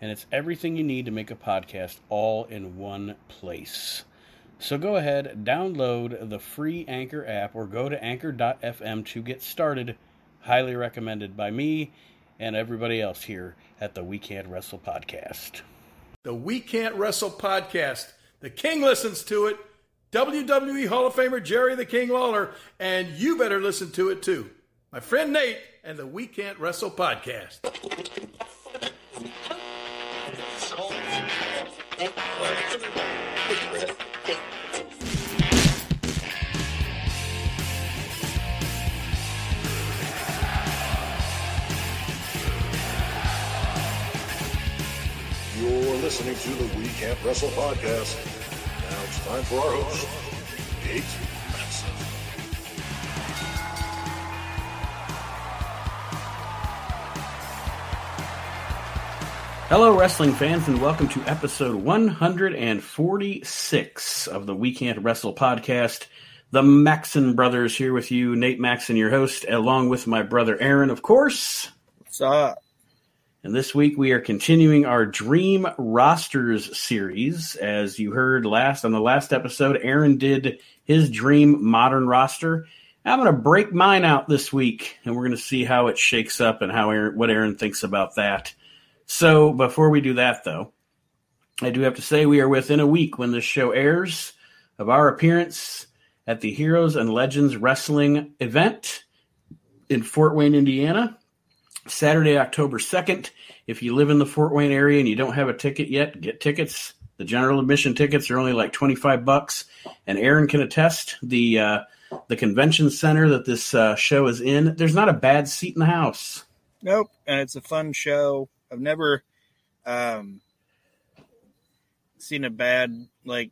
and it's everything you need to make a podcast all in one place. So go ahead, download the free Anchor app, or go to anchor.fm to get started. Highly recommended by me and everybody else here at the We Can't Wrestle podcast. The We Can't Wrestle podcast. The King listens to it. WWE Hall of Famer Jerry the King Lawler, and you better listen to it too. My friend Nate and the We Can't Wrestle podcast. You're listening to the We Can't Wrestle podcast. Now it's time for our host, Nate Hello, wrestling fans, and welcome to episode 146 of the We Can't Wrestle podcast. The Maxon brothers here with you, Nate Maxon, your host, along with my brother Aaron, of course. What's up? And this week we are continuing our Dream Rosters series. As you heard last on the last episode, Aaron did his Dream Modern roster. I'm going to break mine out this week, and we're going to see how it shakes up and how Aaron, what Aaron thinks about that. So before we do that, though, I do have to say we are within a week when this show airs of our appearance at the Heroes and Legends Wrestling event in Fort Wayne, Indiana. Saturday, October 2nd. If you live in the Fort Wayne area and you don't have a ticket yet, get tickets. The general admission tickets are only like 25 bucks. And Aaron can attest the uh, the convention center that this uh, show is in, there's not a bad seat in the house. Nope, and it's a fun show. I've never um, seen a bad like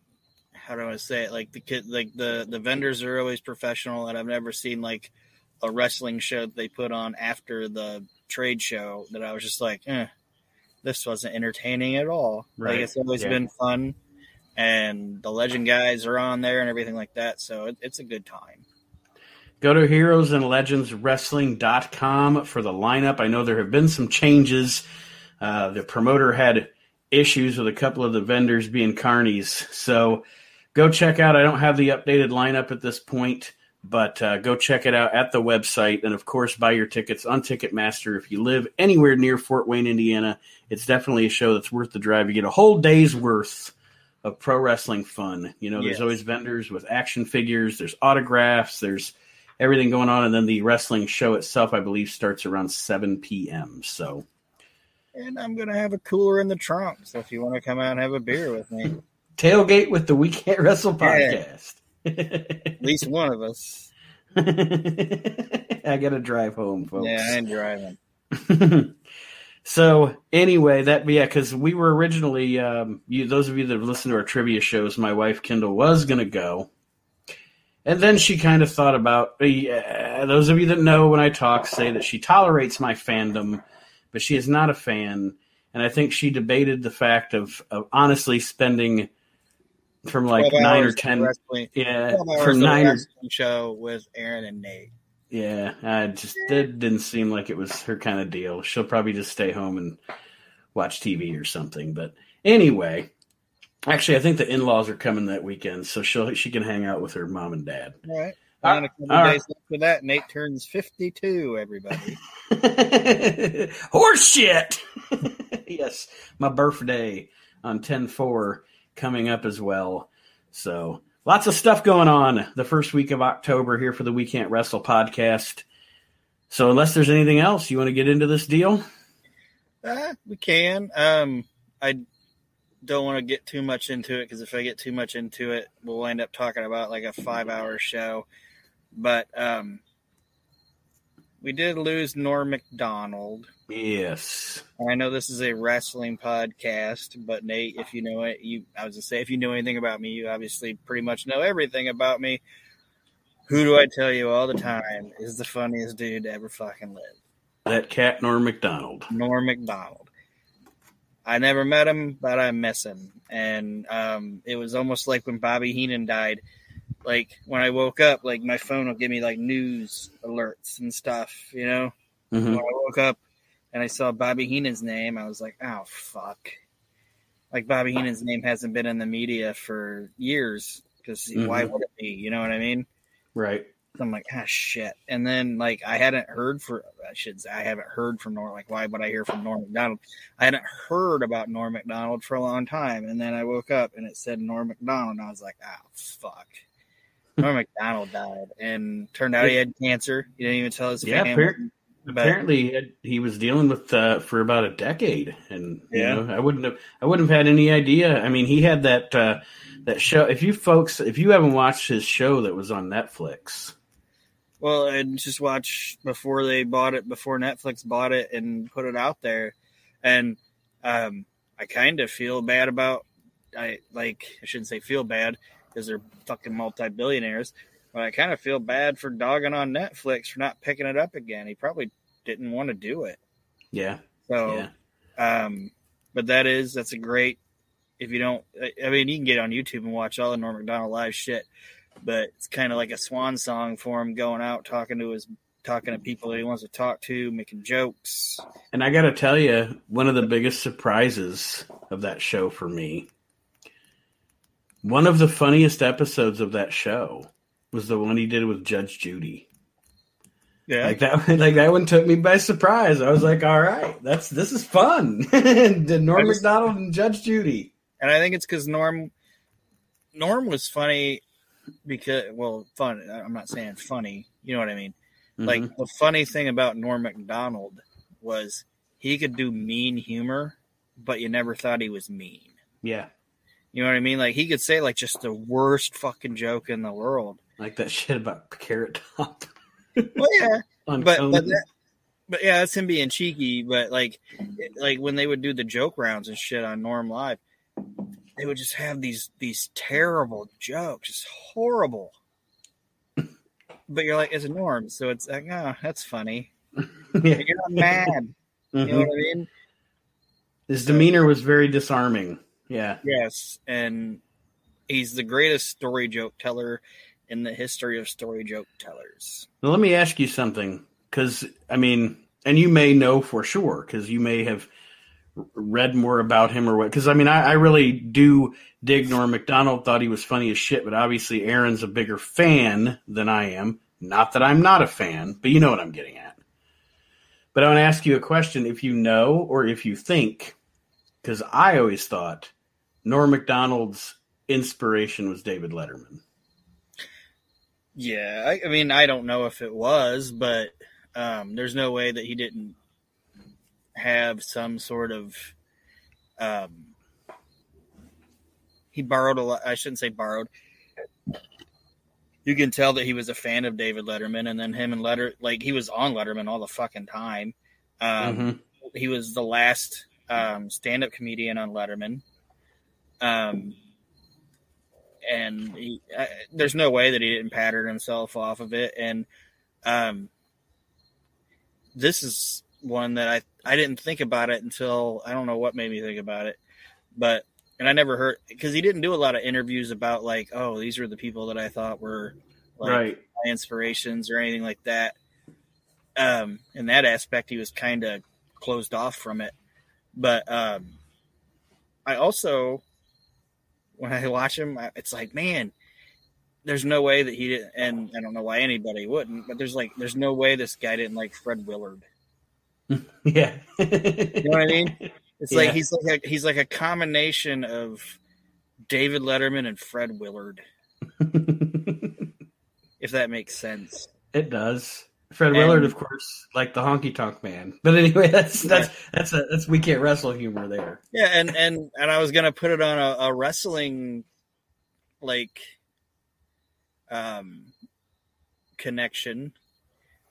how do I say it? Like the kid, like the the vendors are always professional, and I've never seen like a wrestling show that they put on after the trade show that I was just like, eh, this wasn't entertaining at all. Right, Like it's always yeah. been fun, and the legend guys are on there and everything like that. So it, it's a good time. Go to Heroes and Legends Wrestling.com for the lineup. I know there have been some changes. Uh, the promoter had issues with a couple of the vendors being carnies. So go check out. I don't have the updated lineup at this point, but uh, go check it out at the website. And of course, buy your tickets on Ticketmaster. If you live anywhere near Fort Wayne, Indiana, it's definitely a show that's worth the drive. You get a whole day's worth of pro wrestling fun. You know, there's Yes. always vendors with action figures, there's autographs, there's everything going on. And then the wrestling show itself, I believe, starts around 7 p.m. So And I'm gonna have a cooler in the trunk, so if you want to come out and have a beer with me, tailgate with the We Can't Wrestle Yeah. podcast. at least one of us. I got to drive home, folks. Yeah, I ain't driving. so anyway, that yeah, because we were originally um, you those of you that have listened to our trivia shows, my wife Kendall was going to go, and then she kind of thought about. Uh, those of you that know when I talk say that she tolerates my fandom, but she is not a fan, and I think she debated the fact of, of honestly spending from like nine or ten, yeah, 12 hours from nine or show with Aaron and Nate. yeah, I just it didn't seem like it was her kind of deal. She'll probably just stay home and watch TV or something. But anyway, actually, I think the in-laws are coming that weekend, so she'll she can hang out with her mom and dad. All right. And a couple all right. days after that, Nate turns 52, everybody. Horse shit. yes, my birthday on 10-4 coming up as well. So lots of stuff going on the first week of October here for the We Can't Wrestle podcast. So unless there's anything else, you want to get into this deal? Uh, we can. Um, I don't want to get too much into it because if I get too much into it, we'll end up talking about like a five hour show. But um, we did lose Norm Macdonald. Yes. I know this is a wrestling podcast, but Nate, if you know it, you I was gonna say if you know anything about me, you obviously pretty much know everything about me. Who do I tell you all the time is the funniest dude to ever fucking live? That cat Norm Macdonald. Norm Macdonald. I never met him, but I miss him. And um, it was almost like when Bobby Heenan died. Like when I woke up, like my phone will give me like news alerts and stuff, you know. Mhm. When I woke up and I saw Bobby Heenan's name, I was like, "Oh fuck!" Like Bobby Heenan's name hasn't been in the media for years because why Mhm. would it be? You know what I mean? Right. So I'm like, ah, shit. And then like I hadn't heard for I should say I haven't heard from Norm. Like, why would I hear from Norm Macdonald? I hadn't heard about Norm Macdonald for a long time. And then I woke up and it said Norm Macdonald, and I was like, oh fuck. Norm Macdonald died, and turned out he had cancer. He didn't even tell his Yeah, family. appar- apparently he, he was dealing with uh, for about a decade, and Yeah. you know, I wouldn't have I wouldn't have had any idea. I mean, he had that uh, that show. If you folks, if you haven't watched his show that was on Netflix, Well, and just watch before they bought it, before Netflix bought it and put it out there. And um, I kind of feel bad about, I like, I shouldn't say feel bad because they're fucking multi billionaires, but I kind of feel bad for dogging on Netflix for not picking it up again. He probably didn't want to do it. yeah, So, yeah, um, but that is, that's a great, if you don't, I- mean, you can get on YouTube and watch all the Norm Macdonald live shit, but it's kind of like a swan song for him going out, talking to his, talking to people that he wants to talk to, making jokes. and I got to tell you, one of the biggest surprises of that show for me, one of the funniest episodes of that show was the one he did with Judge Judy. Yeah. Like that, like that one took me by surprise. I was like, "All right, that's this is fun." Did Norm just- Macdonald and Judge Judy? and I think it's because Norm, Norm was funny because, well, fun. I'm not saying funny. You know what I mean? Like Mhm. the funny thing about Norm Macdonald was he could do mean humor, but you never thought he was mean. yeah, You know what I mean? Like he could say like just the worst fucking joke in the world. like that shit about Carrot Top. Well, yeah, but but, that, but yeah, that's him being cheeky. But like like when they would do the joke rounds and shit on Norm Live, they would just have these these terrible jokes, just horrible. But you're like, it's a Norm, so it's like, oh, that's funny. Yeah. You're not mad. You know what I mm-hmm. mean? His demeanor was very disarming. Yeah, Yes, and he's the greatest story joke teller in the history of story joke tellers. Now, let me ask you something, because I mean, and you may know for sure, because you may have read more about him or what. Because I mean, I, I really do dig Norm Macdonald. Thought he was funny as shit, but obviously Aaron's a bigger fan than I am. Not that I'm not a fan, but you know what I'm getting at. But I want to ask you a question: if you know or if you think, because I always thought Norm Macdonald's inspiration was David Letterman. Yeah, I, I mean, I don't know if it was, but um, there's no way that he didn't have some sort of. Um, he borrowed a lot. I shouldn't say borrowed. You can tell that he was a fan of David Letterman, and then him and Letter, like he was on Letterman all the fucking time. Um, Mhm. He was the last um, stand-up comedian on Letterman. Um, and he, uh, there's no way that he didn't pattern himself off of it. And um, this is one that I I didn't think about it until I don't know what made me think about it, but and I never heard because he didn't do a lot of interviews about like oh these were the people that I thought were like right. my inspirations or anything like that. Um, in that aspect, he was kind of closed off from it. But um, I also, when I watch him, it's like, man, there's no way that he didn't. And I don't know why anybody wouldn't, but there's like, there's no way this guy didn't like Fred Willard. Yeah. You know what I mean? It's Yeah. like he's like a, he's like a combination of David Letterman and Fred Willard, if that makes sense. it does. Fred And- Willard, of course, like the honky tonk man. But anyway, that's that's that's a, that's we can't wrestle humor there. Yeah, and and and I was gonna put it on a, a wrestling like um connection.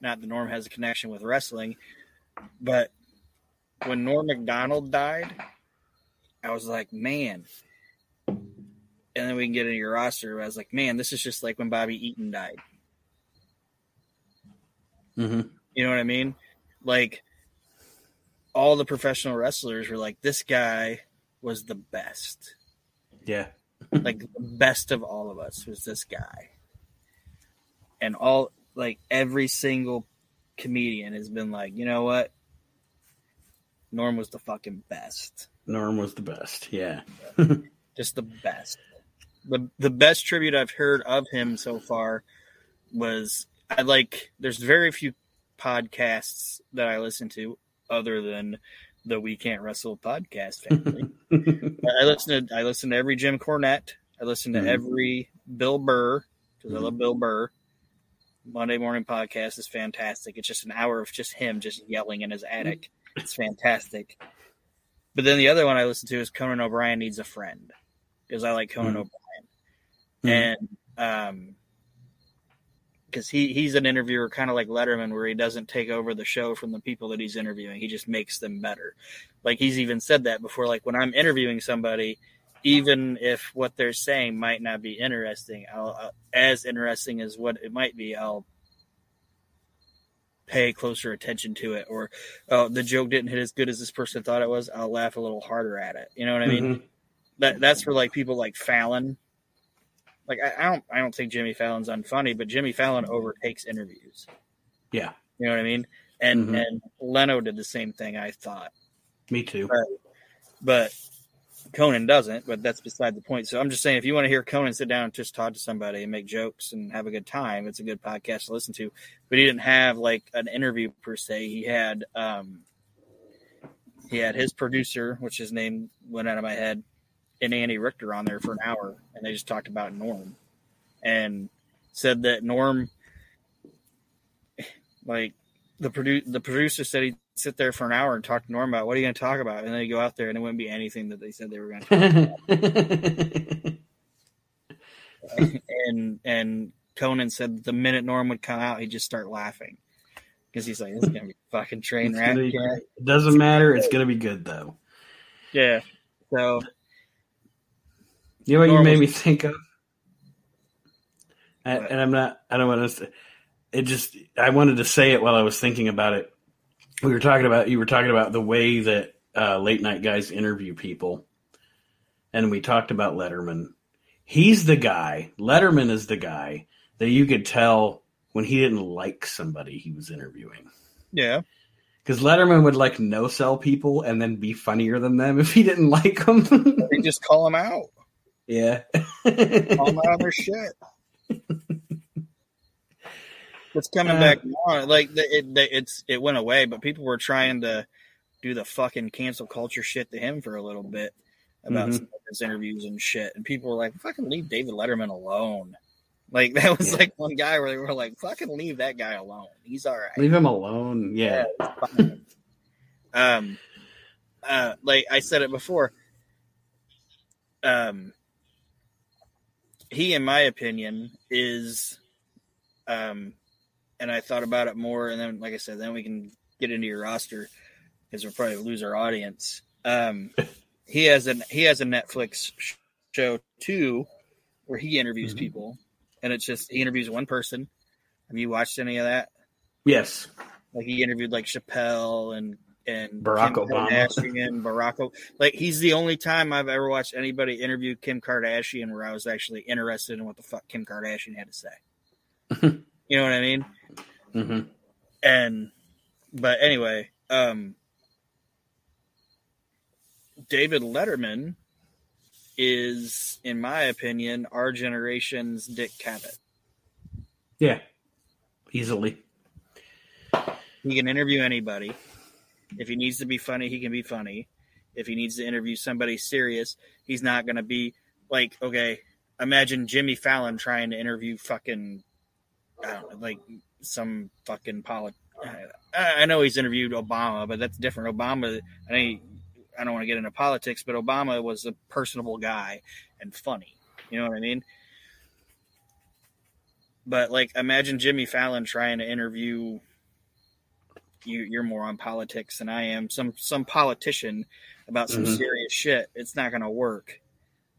Not the Norm has a connection with wrestling, but when Norm Macdonald died, I was like, man. And then we can get into your roster. I was like, man, this is just like when Bobby Eaton died. Hmm You know what I mean? Like all the professional wrestlers were like, this guy was the best. Yeah. like the best of all of us was this guy. And all like every single comedian has been like, you know what? Norm was the fucking best. Norm was the best. Yeah. Just the best. The the best tribute I've heard of him so far was I like there's very few podcasts that I listen to other than the We Can't Wrestle podcast family. I listen to I listen to every Jim Cornette. I listen to Mhm. every Bill Burr because I Mhm. love Bill Burr. Monday morning podcast is fantastic. It's just an hour of just him just yelling in his attic. It's fantastic. But then the other one I listen to is Conan O'Brien needs a friend because I like Conan Mhm. O'Brien and um because he he's an interviewer kind of like letterman where he doesn't take over the show from the people that he's interviewing he just makes them better like he's even said that before like when i'm interviewing somebody even if what they're saying might not be interesting i'll uh, as interesting as what it might be i'll pay closer attention to it or oh the joke didn't hit as good as this person thought it was i'll laugh a little harder at it you know what i mean Mhm. that that's for like people like Fallon. Like I, I don't I don't think Jimmy Fallon's unfunny, but Jimmy Fallon overtakes interviews. Yeah. You know what I mean? And Mhm. and Leno did the same thing, I thought. Me too. But Conan doesn't, but that's beside the point. So I'm just saying if you want to hear Conan sit down and just talk to somebody and make jokes and have a good time, it's a good podcast to listen to. But he didn't have like an interview per se. He had um he had his producer, which his name went out of my head, and Andy Richter on there for an hour, and they just talked about Norm, and said that Norm, like the produ- the producer said he'd sit there for an hour and talk to Norm about what are you going to talk about, and then he'd go out there and it wouldn't be anything that they said they were going to. and and Conan said the minute Norm would come out, he'd just start laughing because he's like, "This is going to be fucking train wreck." be- it doesn't matter. It's gonna be good though. yeah. So You know what you made me think of? I, and I'm not. I don't want to. It just. I wanted to say it while I was thinking about it. We were talking about. You were talking about the way that uh, late night guys interview people, and we talked about Letterman. He's the guy. Letterman is the guy that you could tell when he didn't like somebody he was interviewing. yeah, Because Letterman would like no sell people and then be funnier than them if he didn't like them. they just call him out, yeah. call them out on their shit. It's coming Uh, back on. Like the, it, the, it's it went away, but people were trying to do the fucking cancel culture shit to him for a little bit about Mhm. some of his interviews and shit. And people were like, "Fucking leave David Letterman alone." Like that was Yeah. like one guy where they were like, "Fucking leave that guy alone. He's all right." Leave him alone. Yeah. it's fine. um, uh, like I said it before. Um, he, in my opinion, is, um, and I thought about it more, and then, like I said, then we can get into your roster because we'll probably lose our audience. Um, he has an he has a Netflix show too, where he interviews Mhm. people, and it's just he interviews one person. Have you watched any of that? Yes. Like he interviewed like Chappelle and and Barack Kim Obama. Kardashian, Barack. O- Like he's the only time I've ever watched anybody interview Kim Kardashian where I was actually interested in what the fuck Kim Kardashian had to say. you know what I mean? hmm And but anyway, um David Letterman is, in my opinion, our generation's Dick Cavett. Yeah. Easily. He can interview anybody. If he needs to be funny, he can be funny. If he needs to interview somebody serious, he's not going to be like, okay, imagine Jimmy Fallon trying to interview fucking, I don't know, like some fucking polit. I I know he's interviewed Obama, but that's different. Obama, I mean, I don't want to get into politics, but Obama was a personable guy and funny. You know what I mean? But like, imagine Jimmy Fallon trying to interview you, you're more on politics than I am. Some some politician about some Mhm. serious shit. It's not going to work.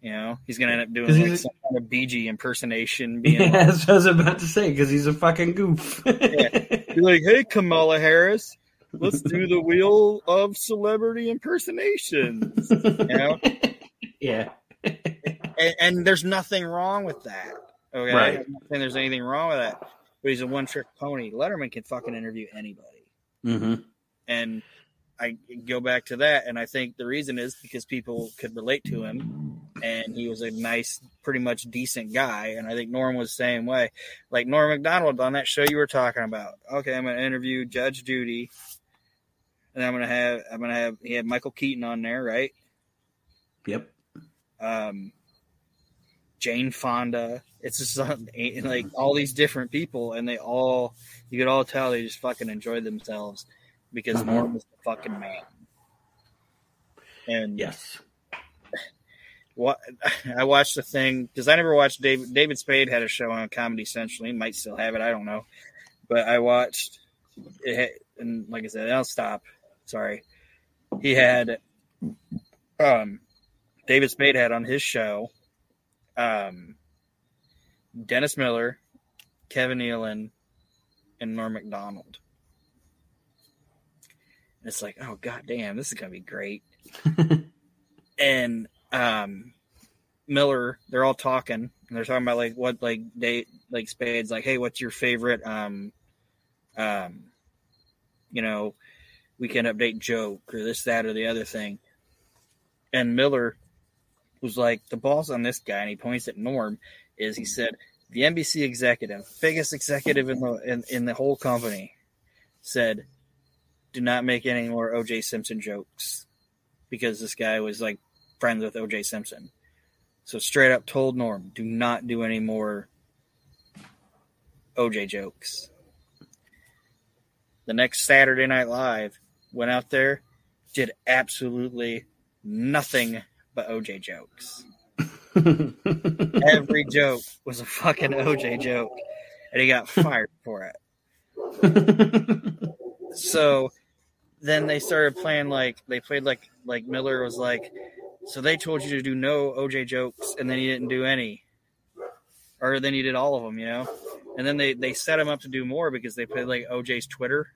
You know, he's going to end up doing like some kind of BG impersonation, being Yeah, like, that's what I was about to say because he's a fucking goof. be like, "Hey, Kamala Harris, let's do the wheel of celebrity impersonations." You know, yeah. and, and there's nothing wrong with that. Okay, Right. I'm not saying there's anything wrong with that, but he's a one trick pony. Letterman can fucking interview anybody, hmm and I go back to that, and I think the reason is because people could relate to him, and he was a nice, pretty much decent guy, and I think Norm was the same way. Like Norm Macdonald on that show you were talking about. Okay, I'm gonna interview Judge Judy, and I'm gonna have I'm gonna have he had Michael Keaton on there, right? Yep. um, Jane Fonda. It's just like all these different people, and they all you could all tell they just fucking enjoyed themselves because Mhm. Norm was the fucking man. And Yes. what I watched the thing because I never watched David. David Spade had a show on Comedy Central. He might still have it. I don't know, but I watched it. And like I said, I'll stop. Sorry. He had um David Spade had on his show um Dennis Miller, Kevin Nealon, and Norm Macdonald. And it's like, oh god damn, this is gonna be great. and um Miller, they're all talking and they're talking about like what like they like Spades like, hey, what's your favorite um um you know weekend update joke or this, that, or the other thing. And Miller was like, the balls on this guy, and he points at Norm, is he said, the NBC executive, biggest executive in the in, in the whole company, said, do not make any more OJ Simpson jokes. Because this guy was like friends with OJ Simpson. So straight up told Norm, do not do any more OJ jokes. The next Saturday Night Live went out there, did absolutely nothing but OJ jokes. Every joke was a fucking OJ joke, and he got fired for it. So then they started playing like they played like like Miller was like, so they told you to do no OJ jokes, and then he didn't do any, or then he did all of them, you know. And then they they set him up to do more because they played like OJ's Twitter,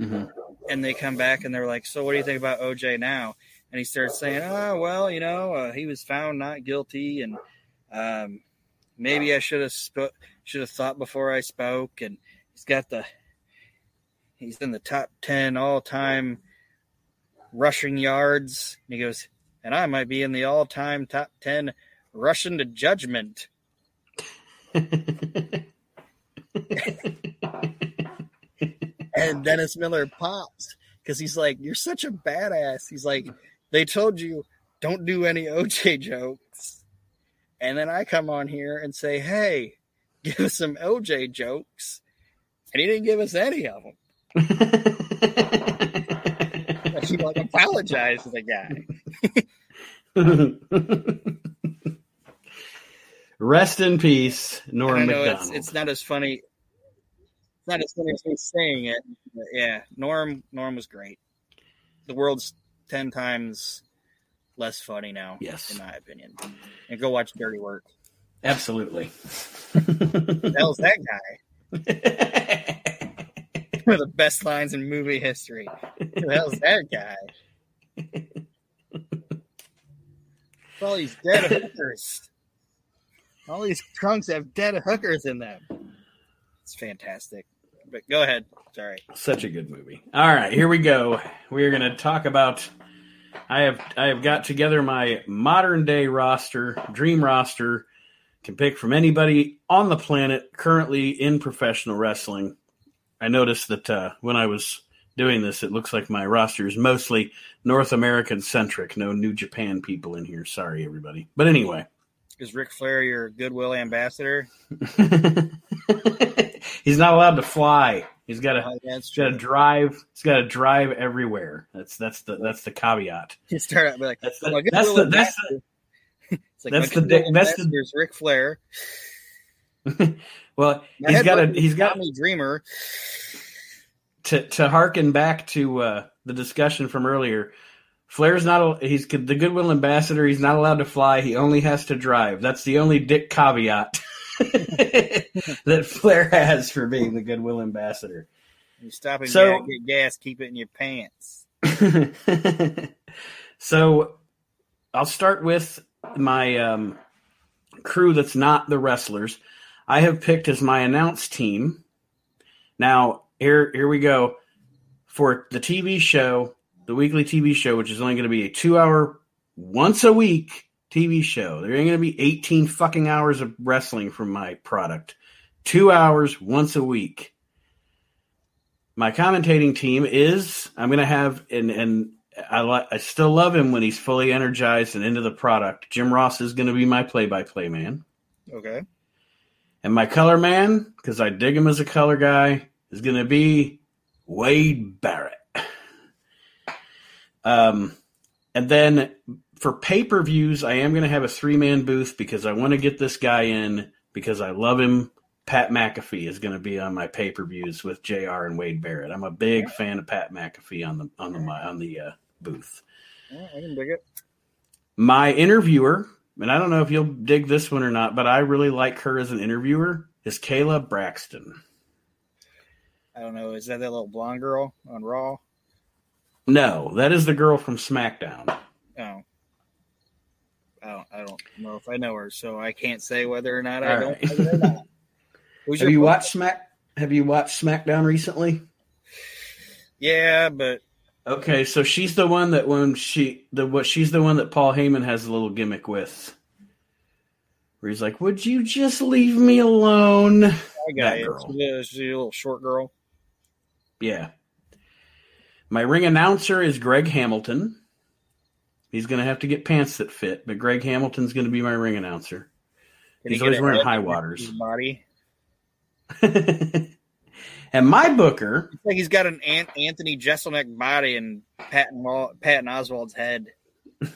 Mhm. and they come back and they're like, "So what do you think about OJ now?" And he starts saying, "Oh well, you know, uh, he was found not guilty, and um, maybe I should have sp- should have thought before I spoke." And he's got the he's in the top ten all time rushing yards. And he goes, "And I might be in the all time top ten rushing to judgment." And Dennis Miller pops because he's like, You're such a badass. He's like, They told you don't do any OJ jokes. And then I come on here and say, Hey, give us some OJ jokes. And he didn't give us any of them. He like apologized to the guy. Rest in peace, Norm know Macdonald. it's it's not as funny. It's not as funny as me saying it. Yeah, Norm Norm was great. The world's ten times less funny now, Yes. in my opinion. And go watch Dirty Work. Absolutely. The hell's that guy? One of the best lines in movie history. The hell's that guy? All these dead hookers. All these trunks have dead hookers in them. It's fantastic. But go ahead. Sorry. Such a good movie. All right, here we go. We are going to talk about. I have I have got together my modern day roster, dream roster. Can pick from anybody on the planet currently in professional wrestling. I noticed that uh, when I was doing this, it looks like my roster is mostly North American centric. No New Japan people in here. Sorry, everybody. But anyway, Is Ric Flair your goodwill ambassador? he's not allowed to fly. He's got to Oh, He's got to drive. He's got to drive everywhere. That's that's the that's the caviat. You start out like, That's the my that's the that's ambassador. It's like that's the that's the- is Ric Flair. well. My He's got a he's got Tommy Dreamer. to to harken back to uh, the discussion from earlier, Flair's not a, he's the Goodwill ambassador. He's not allowed to fly. He only has to drive. That's the only dick caveat that Flair has for being the Goodwill ambassador. You stop and So- get gas, keep it in your pants. so I'll start with my um, crew that's not the wrestlers. I have picked as my announce team. Now, here here we go. For the TV show, the weekly TV show, which is only going to be a two hour, once a week TV show. There ain't going to be 18 fucking hours of wrestling from my product. Two hours once a week. My commentating team is I'm going to have, and, and I, li- I still love him when he's fully energized and into the product. Jim Ross is going to be my play by play man. Okay. And my color man, because I dig him as a color guy, is going to be Wade Barrett. Um, and then for pay per views, I am going to have a three man booth because I want to get this guy in because I love him. Pat McAfee is going to be on my pay per views with Jr. and Wade Barrett. I'm a big fan of Pat McAfee on the on the on the uh, booth. Yeah, I can dig it. My interviewer, and I don't know if you'll dig this one or not, but I really like her as an interviewer, is Kayla Braxton. I don't know. Is that that little blonde girl on Raw? No, that is the girl from SmackDown. Oh. I don't, I don't know if I know her, so I can't say whether or not I All don't right. know her or not. Who's Have you book? watched Smack? Have you watched SmackDown recently? Yeah, but Okay, so she's the one that when she the what she's the one that Paul Heyman has a little gimmick with, where he's like, "Would you just leave me alone?" I got That it. girl. She's she's a little short girl. Yeah. My ring announcer is Greg Hamilton. He's going to have to get pants that fit, but Greg Hamilton's going to be my ring announcer. Did He's he always wearing high waters. Body. and my booker, It's like he's got an Ant- Anthony Jeselnik body and Patton, Patton Oswalt's head.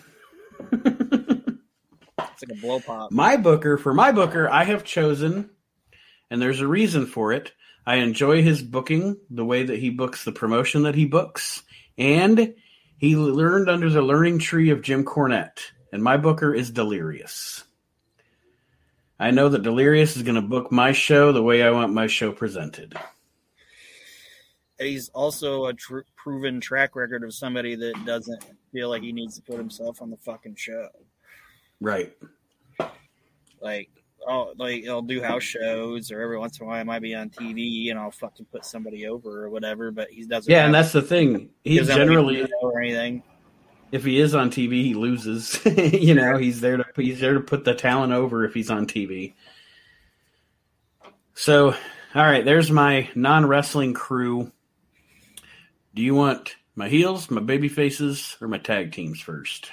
It's like a blow pop. my booker, for my booker, I have chosen, and there's a reason for it. I enjoy his booking, the way that he books the promotion that he books, and he learned under the learning tree of Jim Cornette. And my booker is Delirious. I know that Delirious is going to book my show the way I want my show presented. He's also a tr- proven track record of somebody that doesn't feel like he needs to put himself on the fucking show. Right. Like, oh, like I'll do house shows, or every once in a while I might be on TV and I'll fucking put somebody over or whatever. But he doesn't. Yeah, have- and that's the thing. He doesn't have, like, a generally, or anything. if he is on TV, he loses. you know, he's there to he's there to put the talent over if he's on TV. So, all right, there's my non wrestling crew. Do you want my heels, my baby faces, or my tag teams first?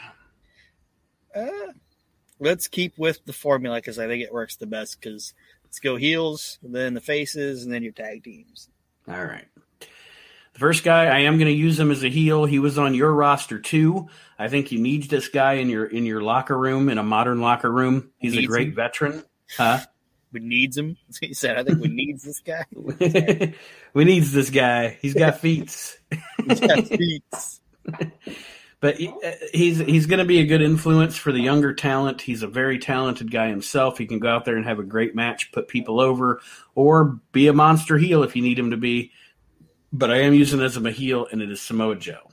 Uh, let's keep with the formula because I think it works the best. Because let's go heels, then the faces, and then your tag teams. All right. The first guy, I am going to use him as a heel. He was on your roster too. I think you need this guy in your in your locker room in a modern locker room. He's a great him. veteran. Huh? We needs him. He said, "I think we needs this guy." we needs this guy. He's got feet. He's got feet. But uh, he's he's going to be a good influence for the younger talent. He's a very talented guy himself. He can go out there and have a great match, put people over, or be a monster heel if you need him to be. But I am using as a heel, and it is Samoa Joe.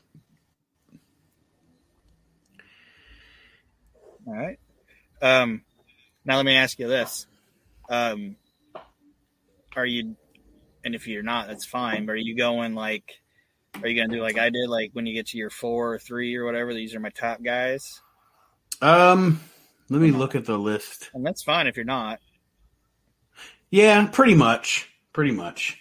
All right. Um, now let me ask you this: um, Are you, and if you're not, that's fine. But are you going like, are you gonna do like I did, like when you get to your four or three or whatever? These are my top guys, Um, let me look at the list. and that's fine if you're not. Yeah, pretty much, pretty much.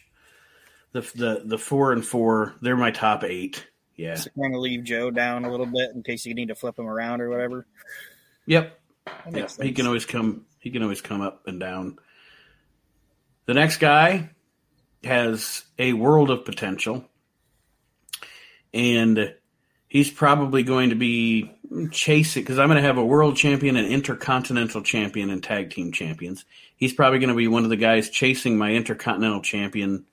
The the the four and four, they're my top eight. Yeah. So kind of leave Joe down a little bit in case you need to flip him around or whatever. Yep. Yep, he can always come. He can always come up and down. The next guy has a world of potential, and he's probably going to be chasing because I'm going to have a world champion, an intercontinental champion, and tag team champions. He's probably going to be one of the guys chasing my intercontinental champion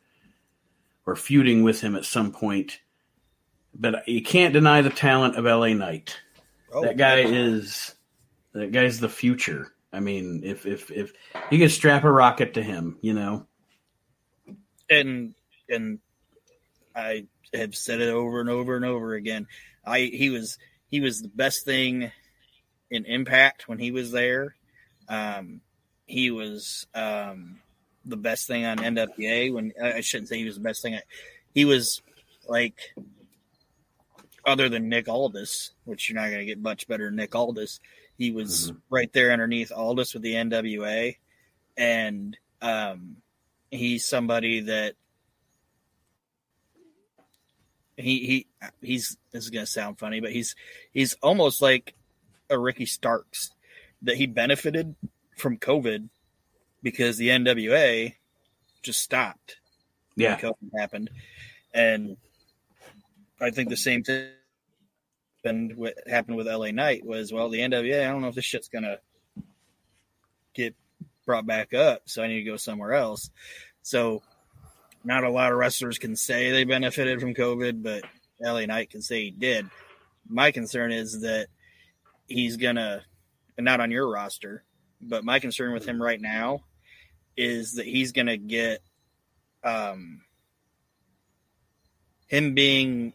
or feuding with him at some point. But you can't deny the talent of LA Knight. Oh, that guy is that guy's the future. I mean, if if if you could strap a rocket to him, you know. and and I have said it over and over and over again. I he was he was the best thing in Impact when he was there. Um, he was um, the best thing on NWA when I shouldn't say he was the best thing. He was like other than Nick Aldis, which you're not going to get much better than Nick Aldis. He was right there underneath Aldis with the NWA, and um, he's somebody that he he he's this is gonna sound funny, but he's he's almost like a Ricky Starks that he benefited from COVID because the NWA just stopped Yeah. COVID happened, and I think the same thing happened what happened with LA Knight was well the NWA I don't know if this shit's gonna get brought back up, so I need to go somewhere else. So not a lot of wrestlers can say they benefited from COVID, but LA Knight can say he did. My concern is that he's gonna, not on your roster, but my concern with him right now is that he's gonna get, um, him being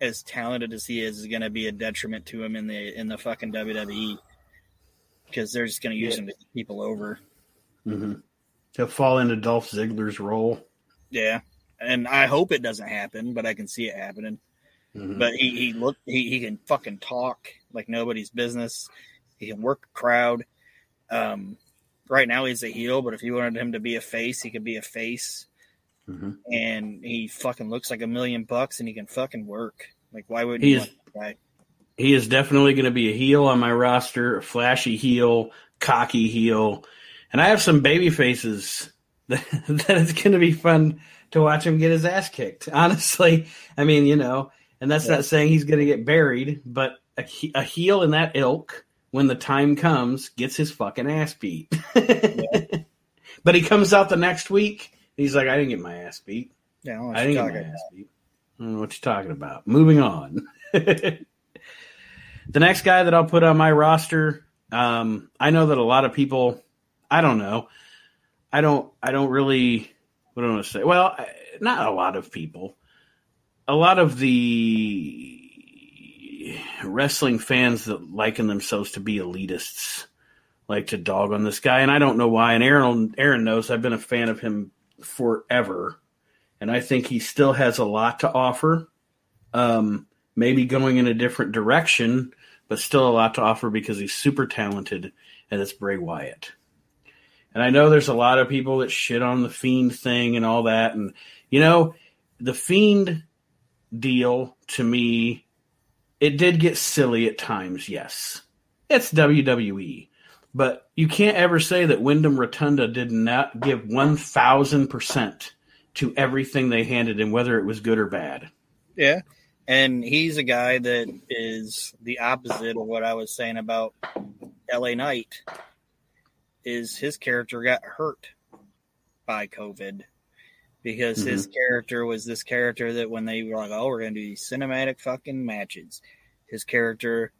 as talented as he is is gonna be a detriment to him in the in the fucking WWE because they're just gonna use him to keep people over. Mm-hmm. He'll fall into Dolph Ziggler's role. Yeah, and I hope it doesn't happen, but I can see it happening. Mhm. But he he look he, he can fucking talk like nobody's business. He can work a crowd. Um, right now he's a heel, but if you wanted him to be a face, he could be a face. Mhm. And he fucking looks like a million bucks, and he can fucking work. Like why wouldn't He is-? He is definitely going to be a heel on my roster, a flashy heel, cocky heel, and I have some baby faces that, it's going to be fun to watch him get his ass kicked. Honestly, I mean, you know, and that's Yeah. not saying he's going to get buried, but a, a heel in that ilk, when the time comes, gets his fucking ass beat. but he comes out the next week. He's like, I didn't get my ass beat. Yeah, I I didn't get my about. ass beat. I don't know what you're talking about. Moving on. the next guy that I'll put on my roster, um, I know that a lot of people, I don't know, I don't, I don't really, what do I want to say? Well, not a lot of people. A lot of the wrestling fans that liken themselves to be elitists like to dog on this guy, and I don't know why. And Aaron, Aaron knows I've been a fan of him forever and I think he still has a lot to offer. Um, maybe going in a different direction, but still a lot to offer because he's super talented, and it's Bray Wyatt. And I know there's a lot of people that shit on the Fiend thing and all that, and you know, the Fiend deal to me, it did get silly at times. Yes, it's WWE. But you can't ever say that Wyndham Rotunda did not give 1,000% to everything they handed him, whether it was good or bad. Yeah. And he's a guy that is the opposite of what I was saying about LA Knight is his character got hurt by COVID because his character was this character that when they were like, Oh, we're gonna do these cinematic fucking matches, his character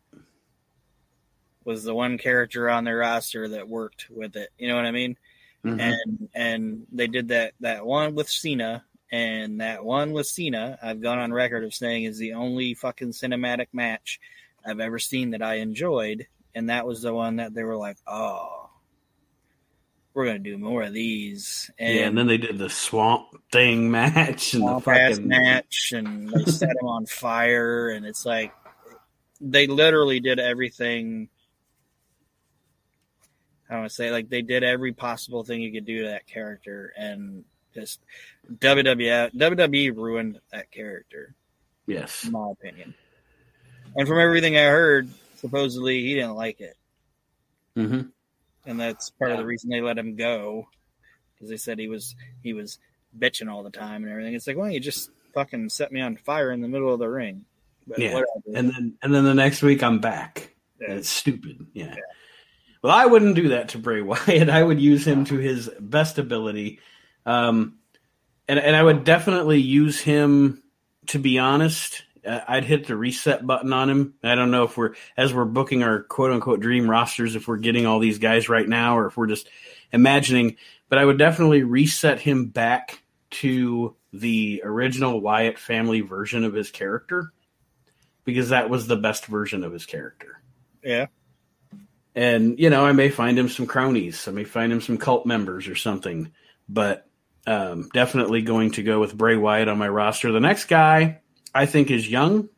was the one character on their roster that worked with it. You know what I mean? Mhm. and and they did that that one with Cena and that one with Cena. I've gone on record of saying is the only fucking cinematic match I've ever seen that I enjoyed, and that was the one that they were like, oh, we're gonna do more of these, and, yeah, and then they did the swamp thing match and the swamp ass fucking match, and they set him on fire, and it's like they literally did everything. I want to say like they did every possible thing you could do to that character, and just WWE WWE ruined that character, yes. in my opinion. And from everything I heard, supposedly he didn't like it, hmm and that's part of the reason they let him go because they said he was he was bitching all the time and everything. It's like, why don't you just fucking set me on fire in the middle of the ring? But Yeah, whatever. and then and then the next week I'm back. Yeah. It's stupid. Yeah. Well, I wouldn't do that to Bray Wyatt. I would use him to his best ability. Um, and and I would definitely use him. To be honest, I'd hit the reset button on him. I don't know if we're as we're booking our quote unquote dream rosters, if we're getting all these guys right now, or if we're just imagining. But I would definitely reset him back to the original Wyatt family version of his character because that was the best version of his character. Yeah. And you know, I may find him some cronies. I may find him some cult members or something. But um, definitely going to go with Bray Wyatt on my roster. The next guy I think is young.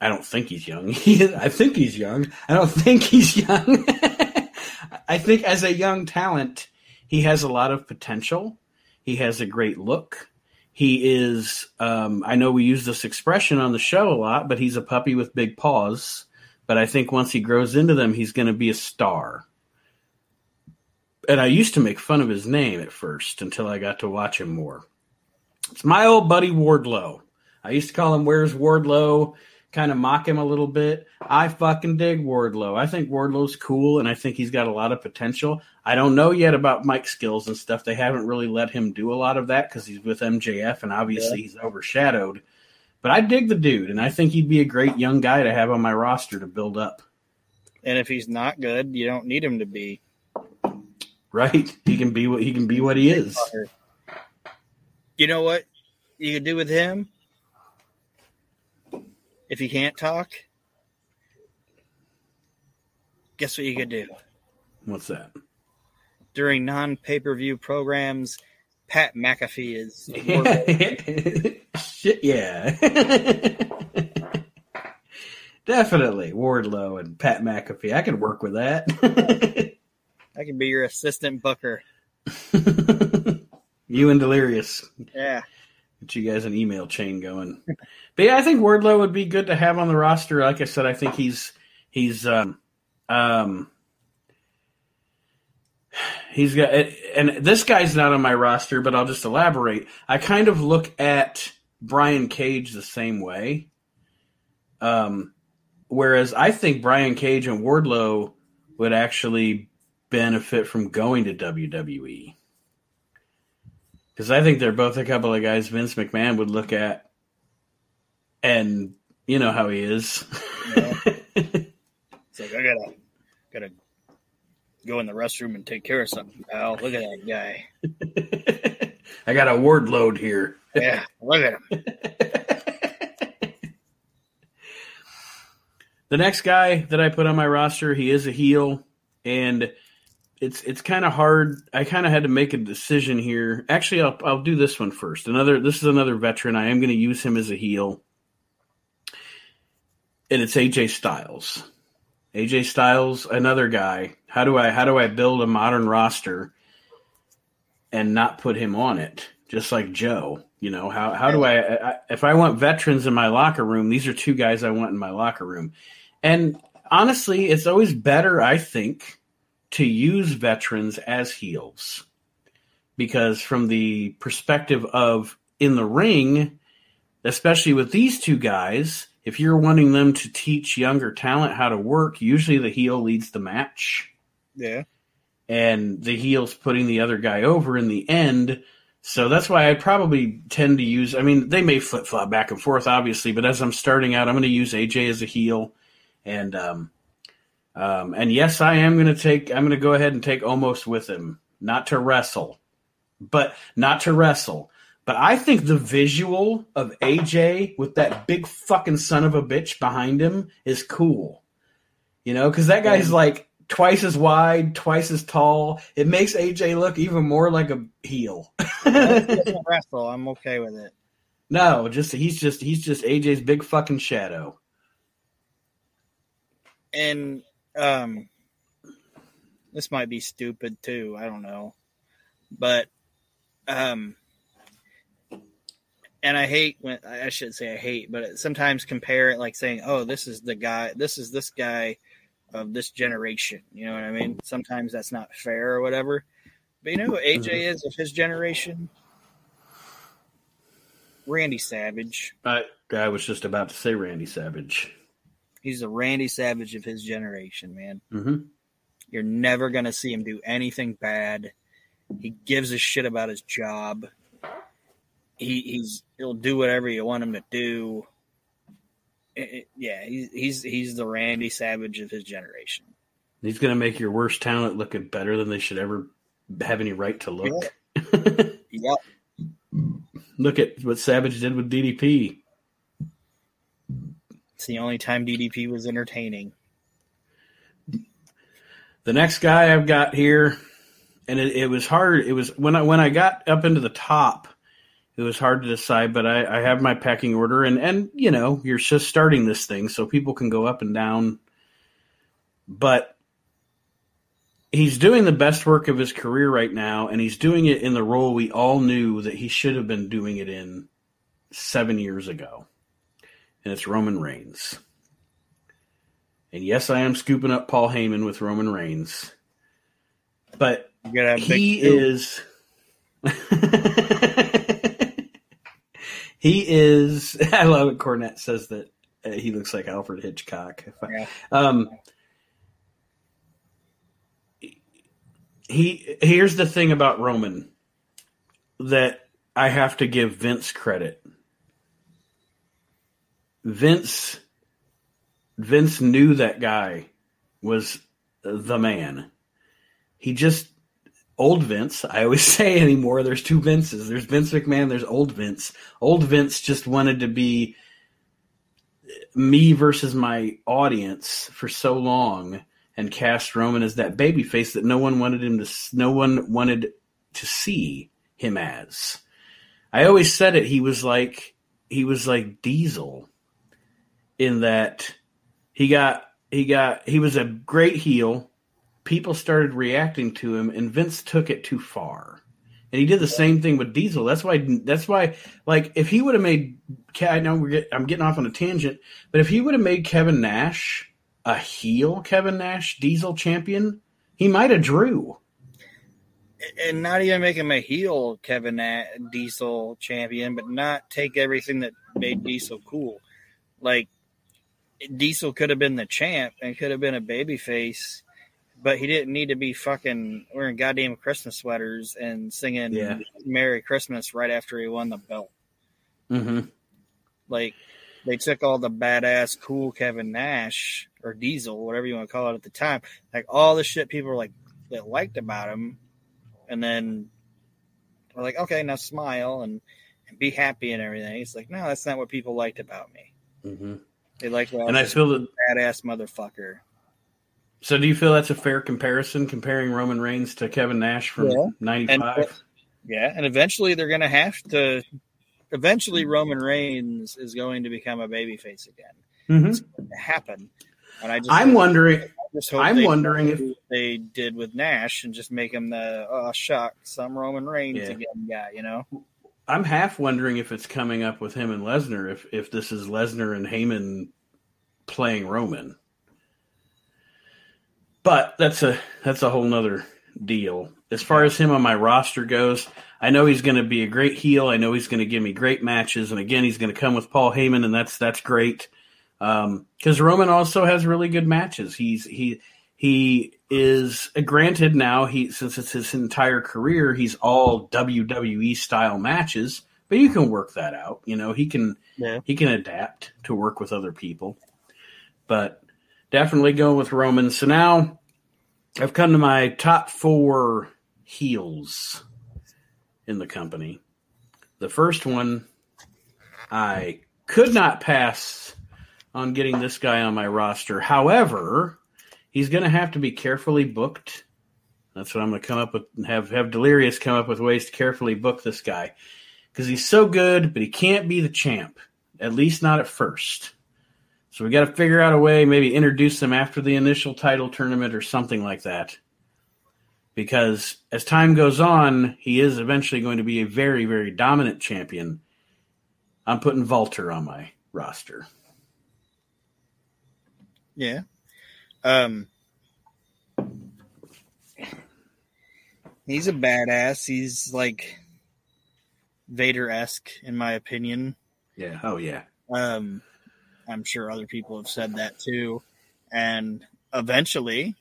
I don't think he's young. I think he's young. I don't think he's young. I think as a young talent, he has a lot of potential. He has a great look. He is, um, I know we use this expression on the show a lot, but he's a puppy with big paws. But I think once he grows into them, he's going to be a star. And I used to make fun of his name at first until I got to watch him more. It's my old buddy Wardlow. I used to call him Where's Wardlow, kind of mock him a little bit. I fucking dig Wardlow. I think Wardlow's cool and I think he's got a lot of potential. I don't know yet about mic skills and stuff. They haven't really let him do a lot of that because he's with MJF and obviously yeah. he's overshadowed. But I dig the dude and I think he'd be a great young guy to have on my roster to build up. And if he's not good, you don't need him to be. Right. He can be what he can be what he is. You know what you could do with him? If he can't talk, guess what you could do? What's that? During non pay per view programs, Pat McAfee is. Shit, yeah. Definitely. Wardlow and Pat McAfee. I can work with that. I can be your assistant booker. You and Delirious. Yeah. Get you guys an email chain going. but yeah, I think Wardlow would be good to have on the roster. Like I said, I think he's he's um um he's got and this guy's not on my roster, but I'll just elaborate. I kind of look at Brian Cage the same way. Um whereas I think Brian Cage and Wardlow would actually benefit from going to WWE because I think they're both a couple of guys Vince McMahon would look at, and you know how he is. Yeah. it's like I gotta gotta go in the restroom and take care of something, pal. Look at that guy. I got a word load here. yeah, look at him. the next guy that I put on my roster, he is a heel, and it's it's kind of hard. I kind of had to make a decision here. Actually, I'll I'll do this one first. Another this is another veteran. I am going to use him as a heel, and it's AJ Styles. AJ Styles, another guy. How do I how do I build a modern roster and not put him on it? Just like Joe, you know how how do I, I if I want veterans in my locker room? These are two guys I want in my locker room, and honestly, it's always better. I think to use veterans as heels. Because from the perspective of in the ring especially with these two guys if you're wanting them to teach younger talent how to work usually the heel leads the match. Yeah. And the heel's putting the other guy over in the end. So that's why I probably tend to use. I mean, they may flip flop back and forth, obviously, but as I'm starting out, I'm going to use AJ as a heel, and um, um, and yes, I am going to take. I'm going to go ahead and take Omos with him, not to wrestle, but not to wrestle. But I think the visual of AJ with that big fucking son of a bitch behind him is cool. You know, because that guy's like twice as wide, twice as tall. It makes AJ look even more like a heel. wrestle, I'm okay with it. No, just he's just he's just AJ's big fucking shadow. And um this might be stupid too, I don't know. But um and I hate when I should say I hate, but sometimes compare it like saying, "Oh, this is the guy, this is this guy of this generation." You know what I mean? Sometimes that's not fair or whatever. But you know who AJ mm-hmm. is of his generation? Randy Savage. I I was just about to say Randy Savage. He's the Randy Savage of his generation, man. Mm-hmm. You're never going to see him do anything bad. He gives a shit about his job. He he's he'll do whatever you want him to do. It- it- yeah, he's he's he's the Randy Savage of his generation. He's going to make your worst talent look better than they should ever have any right to look. Yep. look at what Savage did with DDP. It's the only time DDP was entertaining. The next guy I've got here, and it, it was hard. It was when I when I got up into the top, it was hard to decide. But I, I have my packing order, and and you know you're just starting this thing, so people can go up and down. But he's doing the best work of his career right now, and he's doing it in the role we all knew that he should have been doing it in seven years ago, and it's Roman Reigns. And yes, I am scooping up Paul Heyman with Roman Reigns. But he is he is I love it Cornette says that uh, he looks like Alfred Hitchcock. Yeah. Um he here's the thing about Roman that I have to give Vince credit. Vince Vince knew that guy was the man. He just old Vince. I always say anymore. There's two Vinces. There's Vince McMahon. There's old Vince. Old Vince just wanted to be me versus my audience for so long, and cast Roman as that baby face that no one wanted him to. No one wanted to see him as. I always said it. He was like he was like Diesel, in that he got he got he was a great heel people started reacting to him and Vince took it too far. And he did the same thing with Diesel. That's why that's why like if he would have made I know we're get, I'm getting off on a tangent, but if he would have made Kevin Nash a heel Kevin Nash Diesel champion, he might have drew. and not even make him a heel Kevin Na- Diesel champion, but not take everything that made Diesel cool. Like Diesel could have been the champ and could have been a babyface, but he didn't need to be fucking wearing goddamn Christmas sweaters and singing Yeah. "Merry Christmas" right after he won the belt. Mm-hmm. Like they took all the badass, cool Kevin Nash or Diesel, whatever you want to call it at the time, like all the shit people were like that liked about him, and then we're like, okay, now smile and, and be happy and everything. He's like, no, that's not what people liked about me. Mm-hmm. They like, that And I feel that. badass motherfucker. So, do you feel that's a fair comparison, comparing Roman Reigns to Kevin Nash from '95? Yeah, and eventually they're gonna have to. Eventually, Roman Reigns is going to become a babyface again. Mm-hmm. It's going to happen. And I just I'm hope- wondering. I I'm wondering if- they did with Nash and just make him the oh shock some Roman Reigns Yeah. again guy. You know, I'm half wondering if it's coming up with him and Lesnar. If if this is Lesnar and Heyman playing Roman, but that's a that's a whole nother deal. As far as him on my roster goes, I know he's going to be a great heel. I know he's going to give me great matches, and again, he's going to come with Paul Heyman, and that's that's great. Um, because Roman also has really good matches. He's he he is uh, granted now he since it's his entire career he's all WWE style matches, but you can work that out. You know he can Yeah. he can adapt to work with other people, but definitely going with Roman. So now I've come to my top four heels in the company. The first one I could not pass on getting this guy on my roster. However, he's going to have to be carefully booked. That's what I'm going to come up with. Have have Delirious come up with ways to carefully book this guy because he's so good, but he can't be the champ. At least not at first. So we got to figure out a way, maybe introduce him after the initial title tournament or something like that. Because as time goes on, he is eventually going to be a very, very dominant champion. I'm putting Walter on my roster. yeah. Um, he's a badass. He's like Vader esque, in my opinion. Yeah. Oh yeah. Um, I'm sure other people have said that too. And eventually,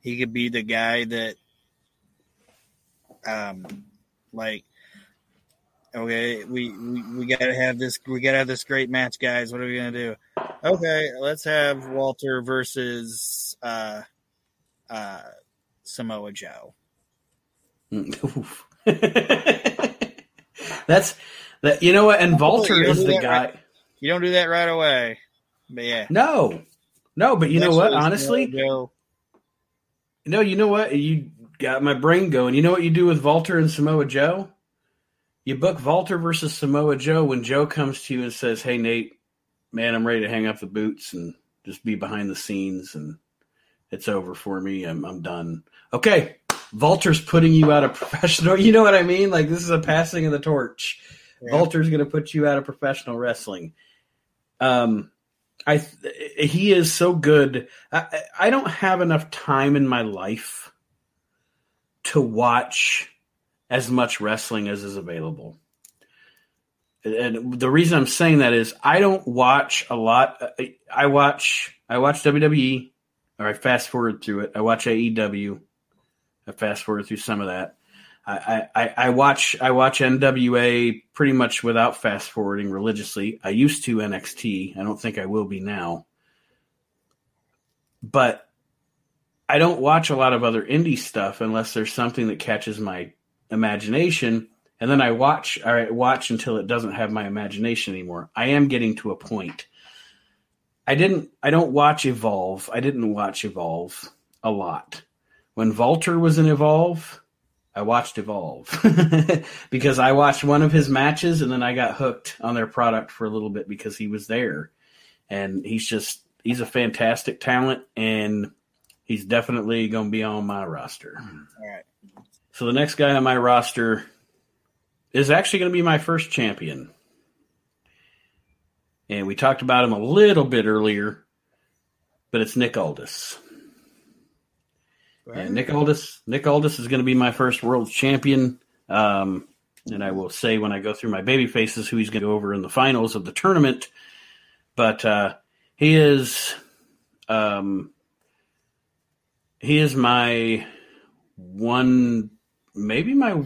he could be the guy that um, like okay, we, we we gotta have this we gotta have this great match, guys. What are we gonna do? Okay, let's have Walter versus uh uh Samoa Joe. That's that. You know what? And Walter is the guy. right- You don't do that right away. But yeah. No, no. But you know what? Honestly, Joe. no. You know what? You got my brain going. You know what you do with Walter and Samoa Joe? You book Walter versus Samoa Joe when Joe comes to you and says, "Hey Nate, man, I'm ready to hang up the boots and just be behind the scenes, and it's over for me. I'm I'm done." Okay, Walter's putting you out of professional. You know what I mean? Like this is a passing of the torch. Yeah. Walter's going to put you out of professional wrestling. Um, I he is so good. I, I don't have enough time in my life to watch as much wrestling as is available. And the reason I'm saying that is I don't watch a lot. I watch I watch WWE or I fast forward through it. I watch AEW. I fast forward through some of that. I, I, I watch I watch NWA pretty much without fast forwarding religiously. I used to NXT. I don't think I will be now. But I don't watch a lot of other indie stuff unless there's something that catches my imagination. And then I watch I watch until it doesn't have my imagination anymore. I am getting to a point. I didn't I don't watch Evolve. I didn't watch Evolve a lot. When Walter was in Evolve, I watched Evolve because I watched one of his matches and then I got hooked on their product for a little bit because he was there. And he's just he's a fantastic talent and he's definitely going to be on my roster. Mm-hmm. All right. So the next guy on my roster is actually going to be my first champion. And we talked about him a little bit earlier, but it's Nick Aldis. And Nick Aldis, Nick Aldis is going to be my first world champion. Um, and I will say when I go through my baby faces who he's going to go over in the finals of the tournament. But uh, he is, um, he is my one, maybe my,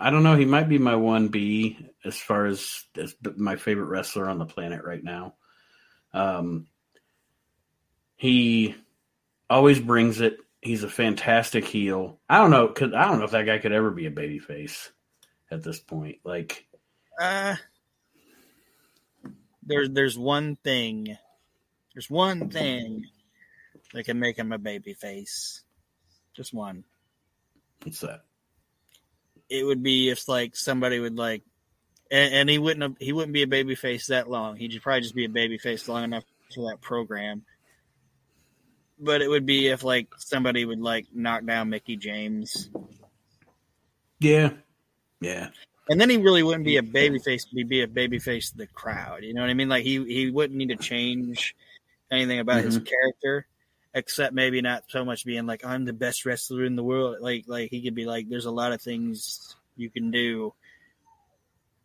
I don't know. He might be my one B as far as, as my favorite wrestler on the planet right now. Um, he always brings it. He's a fantastic heel. I don't know. Could I don't know if that guy could ever be a babyface at this point. Like, Uh, there's there's one thing, there's one thing that can make him a baby face. Just one. what's that? It would be if like somebody would like, and, and he wouldn't have, he wouldn't be a baby face that long. He'd probably just be a baby face long enough for that program. But it would be if like somebody would like knock down Mickie James, Yeah, yeah, and then he really wouldn't be a baby face. He'd be a baby face to the crowd. You know what I mean? Like he he wouldn't need to change anything about his mm-hmm. character, except maybe not so much being like I'm the best wrestler in the world. Like like he could be like, there's a lot of things you can do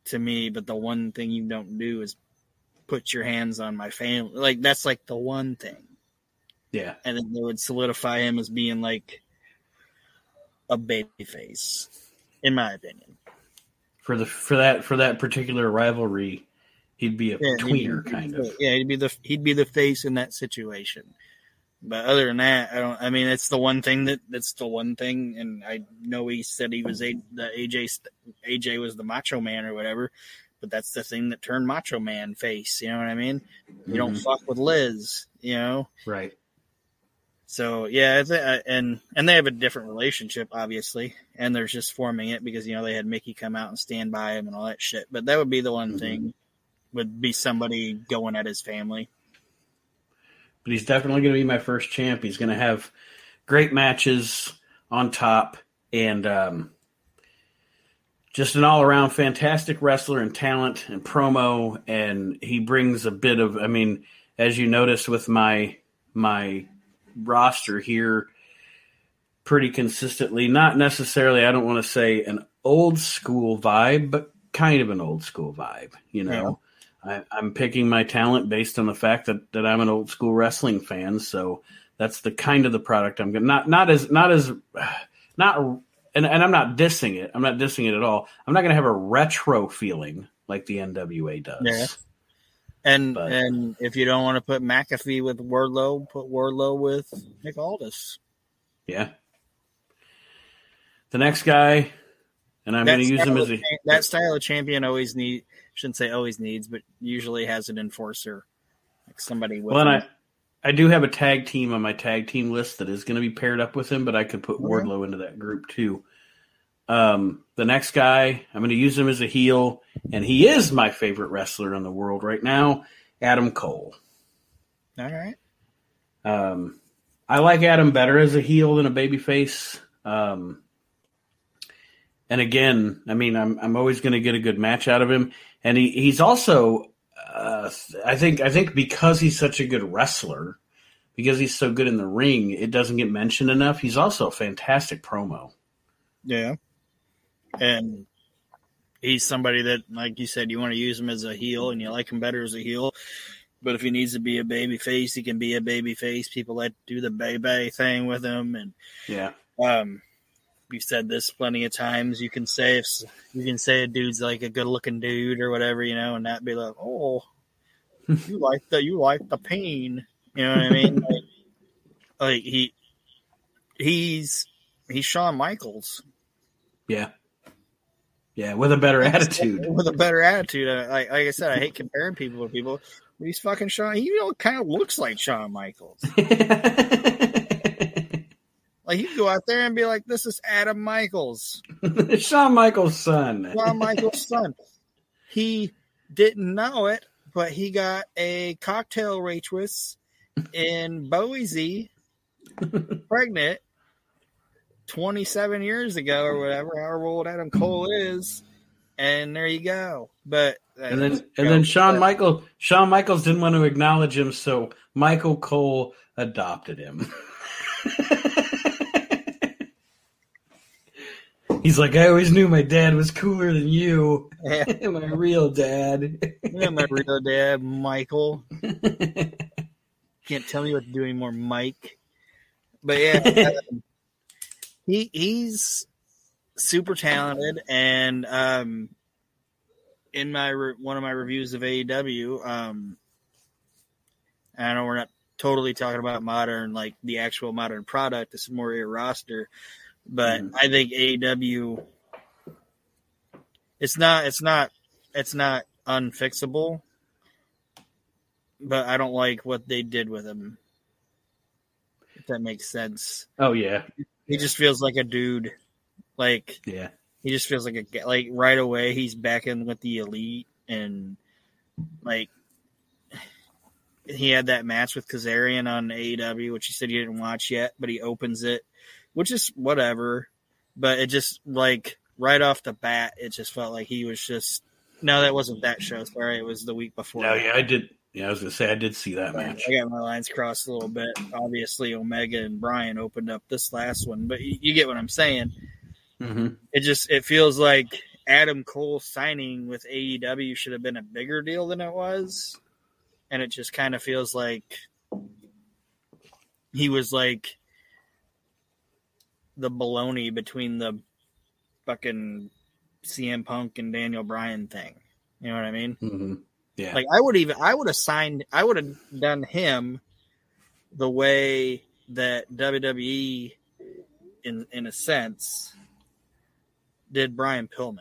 to me, but the one thing you don't do is put your hands on my family. Like that's like the one thing yeah. and then they would solidify him as being like a baby face, in my opinion. For the for that for that particular rivalry, he'd be a Yeah, tweener be- kind of. Yeah, he'd be the he'd be the face in that situation. But other than that, I don't. I mean, it's the one thing that that's the one thing. And I know he said he was a the AJ AJ was the Macho Man or whatever. But that's the thing that turned Macho Man face. You know what I mean? You don't Mhm. fuck with Liz. You know. Right. So yeah, and and they have a different relationship, obviously, and they're just forming it because you know they had Mickie come out and stand by him and all that shit. But that would be the one Mhm. thing would be somebody going at his family. But he's definitely going to be my first champ. He's going to have great matches on top and um, just an all around fantastic wrestler and talent and promo. And he brings a bit of, I mean, as you noticed with my my roster here, pretty consistently. Not necessarily, I don't want to say an old school vibe, but kind of an old school vibe. You know, I, I'm picking my talent based on the fact that, that I'm an old school wrestling fan. So that's the kind of the product I'm going not not as not as not and, and I'm not dissing it. I'm not dissing it at all. I'm not going to have a retro feeling like the NWA does. Yeah. And But- and if you don't want to put McAfee with Wardlow, put Wardlow with Nick Aldis. Yeah. The next guy, and I'm going to use him as a that style of champion always need shouldn't say always needs, but usually has an enforcer, like somebody with. well, and him. I I do have a tag team on my tag team list that is going to be paired up with him, but I could put Okay. Wardlow into that group too. Um, the next guy, I'm going to use him as a heel, and he is my favorite wrestler in the world right now, Adam Cole. All right. Um, I like Adam better as a heel than a babyface. Um, and again, I mean, I'm I'm always going to get a good match out of him, and he, he's also, uh, I think, I think because he's such a good wrestler, because he's so good in the ring, it doesn't get mentioned enough. He's also a fantastic promo. Yeah. And he's somebody that, like you said, you want to use him as a heel and you like him better as a heel. But if he needs to be a baby face, he can be a baby face. People that do the baby thing with him. And Yeah, um, you said this plenty of times. You can say if you can say a dude's like a good looking dude or whatever, you know, and not be like, oh, you like the you like the pain. You know what I mean? like, like he he's he's Shawn Michaels. yeah, yeah, with a better attitude. with a better attitude. Like, like I said, I hate comparing people to people. But he's fucking Shawn. He you know, kind of looks like Shawn Michaels. Like you go out there and be like, "This is Adam Michaels, Shawn Michaels' son. Shawn Michaels' son." He didn't know it, but he got a cocktail waitress in Boise pregnant 27 years ago or whatever, however old Adam Cole is. And there you go. But uh, And then and then Shawn Michael Shawn Michaels didn't want to acknowledge him, so Michael Cole adopted him. He's like, I always knew my dad was cooler than you. Yeah. my real dad. Yeah, my real dad, Michael. Can't tell me what to do anymore, Mike. But yeah, um, he he's super talented, and um, in my re- one of my reviews of AEW, um, I know we're not totally talking about modern, like the actual modern product. This is more your roster, but Mhm. I think AEW. It's not. It's not. It's not unfixable. But I don't like what they did with him. If that makes sense. oh yeah. He just feels like a dude. Like Yeah. he just feels like a like right away he's back in with the elite and like he had that match with Kazarian on AEW, which he said he didn't watch yet, but he opens it, which is whatever. But it just like right off the bat, it just felt like he was just no, that wasn't that show. Sorry, it was the week before. No, yeah, I did yeah, I was gonna say I did see that match. I got my lines crossed a little bit. Obviously, Omega and Brian opened up this last one, but you, you get what I'm saying. hmm It just it feels like Adam Cole signing with AEW should have been a bigger deal than it was, and it just kind of feels like he was like the baloney between the fucking CM Punk and Daniel Bryan thing. You know what I mean? hmm Yeah. Like I would even I would have signed I would have done him the way that WWE in in a sense did Brian Pillman.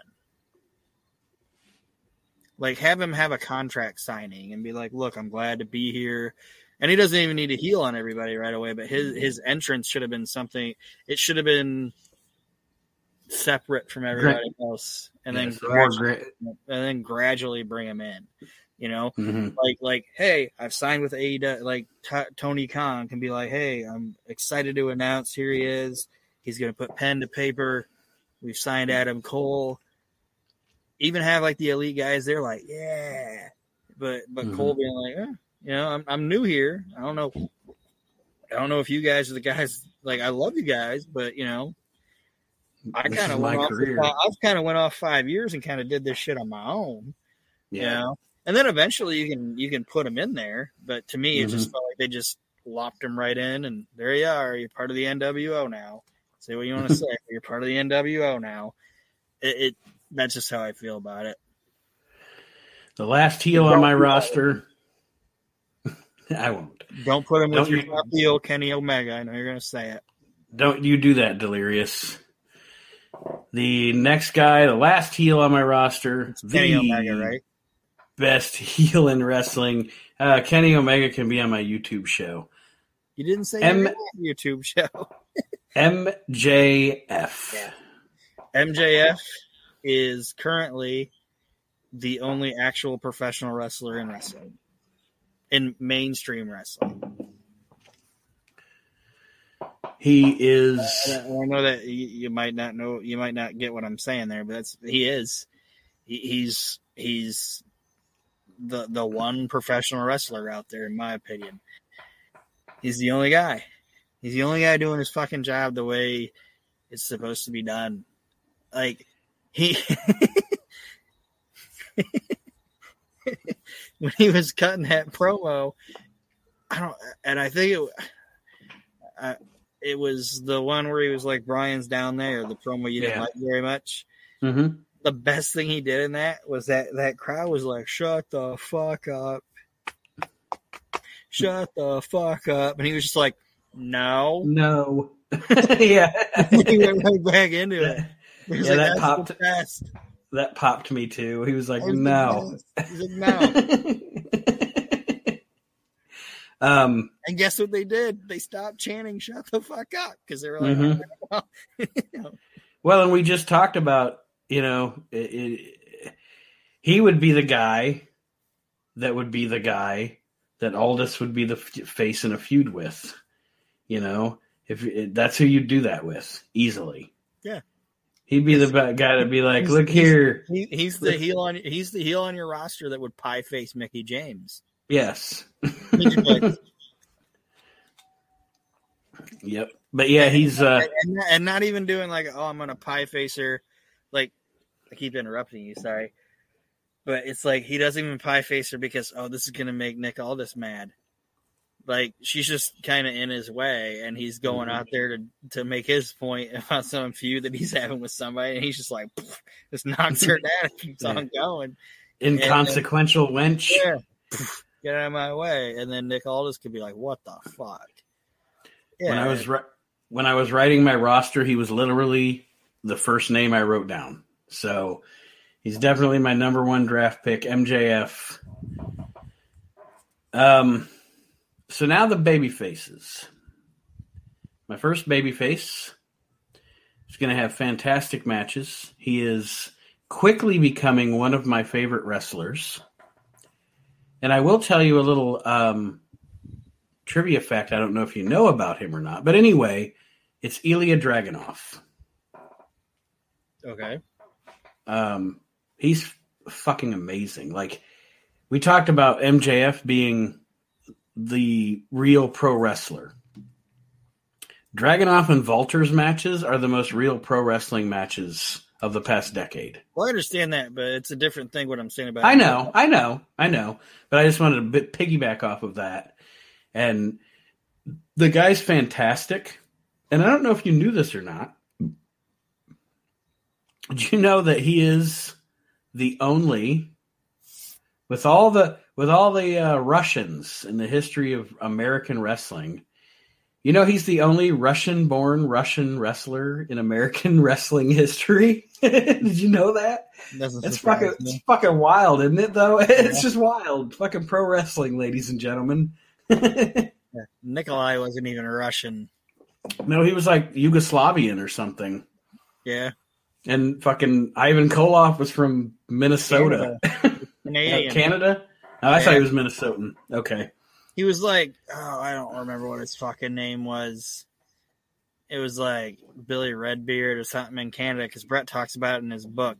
Like have him have a contract signing and be like, "Look, I'm glad to be here." And he doesn't even need to heal on everybody right away, but his his entrance should have been something it should have been separate from everybody else and then gradually, and then gradually bring him in. You know, Mhm. like like hey i've signed with AEW like T- tony khan can be like hey i'm excited to announce here he is he's going to put pen to paper we've signed adam cole even have like the elite guys they're like yeah but but Mhm. cole being like eh, you know I'm, I'm new here i don't know i don't know if you guys are the guys like i love you guys but you know i kind of went off i've kind of went off five years and kind of did this shit on my own you Yeah. know? And then eventually you can you can put them in there, but to me it just Mm-hmm. felt like they just lopped them right in, and there you are. You're part of the NWO now. Say what you want to say. You're part of the NWO now. It, it that's just how I feel about it. The last heel on my roster. I won't. Don't put him with Don't your you- top heel, Kenny Omega. I know you're gonna say it. Don't you do that, Delirious. The next guy, the last heel on my roster, Kenny the Omega, right? best heel in wrestling. Uh, Kenny Omega can be on my YouTube show. You didn't say M- YouTube show. MJF. Yeah. MJF is currently the only actual professional wrestler in wrestling, in mainstream wrestling. He is. And I know that you, you might not know, you might not get what I'm saying there, but that's he is. He, he's he's the the one professional wrestler out there, in my opinion. He's the only guy. He's the only guy doing his fucking job the way it's supposed to be done. Like he when he was cutting that promo, I don't, and I think it, I, it was the one where he was like, "Brian's down there." The promo you didn't Yeah. like very much. Mhm. The best thing he did in that was that that crowd was like, "Shut the fuck up." Shut the fuck up. And he was just like, no. No. yeah. he went right back into it. He Yeah, like, that "That's popped- the best." That popped me too. He was like, was no. He's like, no. um, And guess what they did? They stopped chanting "Shut the fuck up" because they were like, Mhm. "Oh, no." well, and we just talked about, you know, it, it, he would be the guy that would be the guy that Aldis would be the f- face in a feud with. You know, if that's who you'd do that with easily. Yeah. He'd be the guy to be like, look he's- here. He, he's the heel on he's the heel on your roster that would pie face Mickie James. Yes. Yep. But yeah, he's uh and, and not even doing like, oh, I'm gonna pie face her. Like, I keep interrupting you, sorry, but it's like he doesn't even pie face her because oh, this is gonna make Nick Aldis mad. Like she's just kind of in his way, and he's going Mhm. out there to to make his point about some feud that he's having with somebody, and he's just like, just knocks her down and keeps on going. inconsequential wench. Yeah, get out of my way, and then Nick Aldis could be like, what the fuck? Yeah, When I was ri- when I was writing my roster, he was literally the first name I wrote down. So he's definitely my number one draft pick, MJF. Um, so now the baby faces. My first baby face is going to have fantastic matches. He is quickly becoming one of my favorite wrestlers. And I will tell you a little um, trivia fact. I don't know if you know about him or not, but anyway, it's Ilya Dragunov. okay. Um, he's fucking amazing. Like we talked about MJF being the real pro wrestler. Dragunov and Walters matches are the most real pro wrestling matches of the past decade. Well, I understand that, but it's a different thing. What I'm saying about I know, I know, I know, but I just wanted to bit piggyback off of that. And the guy's fantastic. And I don't know if you knew this or not. Do you know that he is the only with all the with all the uh, Russians in the history of American wrestling? You know he's the only Russian-born Russian wrestler in American wrestling history. Did you know that? It's fucking, me. it's fucking wild, isn't it? Though it's just wild. Fucking pro wrestling, ladies and gentlemen. Nikolai wasn't even Russian. no, he was like Yugoslavian or something, Yeah, and fucking Ivan Koloff was from Minnesota, Canadian. Uh, Canada. Oh, I thought he was Minnesotan. Okay, he was like, oh, I don't remember what his fucking name was. It was like Billy Redbeard or something in Canada because Brett talks about it in his book.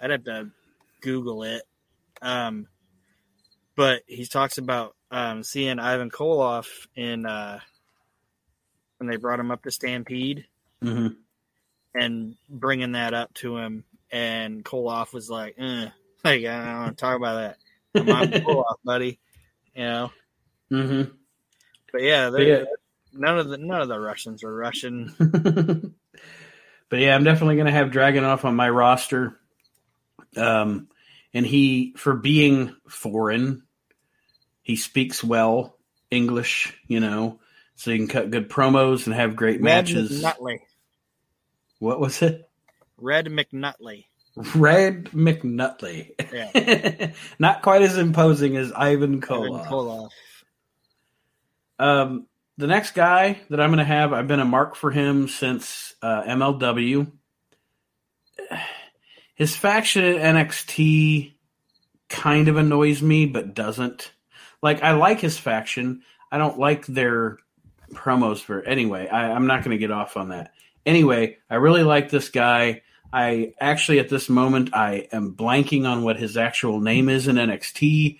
I'd have to Google it. Um, but he talks about um, seeing Ivan Koloff in uh, when they brought him up to Stampede. hmm and bringing that up to him, and Koloff was like, eh, "Like I don't want to talk about that. I'm on Koloff, buddy." You know, hmm but yeah, But yeah. none of the none of the Russians are Russian. but yeah, I'm definitely going to have Dragunov on my roster. Um, and he, for being foreign, he speaks well English, you know, so you can cut good promos and have great Red matches. McNutley. What was it? Red McNutley. Red McNutley. Yeah. Not quite as imposing as Ivan Ivan Koloff. Koloff. Um, the next guy that I'm going to have, I've been a mark for him since uh, MLW. His faction at NXT kind of annoys me, but doesn't. Like, I like his faction. I don't like their promos for. Anyway, I, I'm not going to get off on that. Anyway, I really like this guy. I actually, at this moment, I am blanking on what his actual name is in NXT.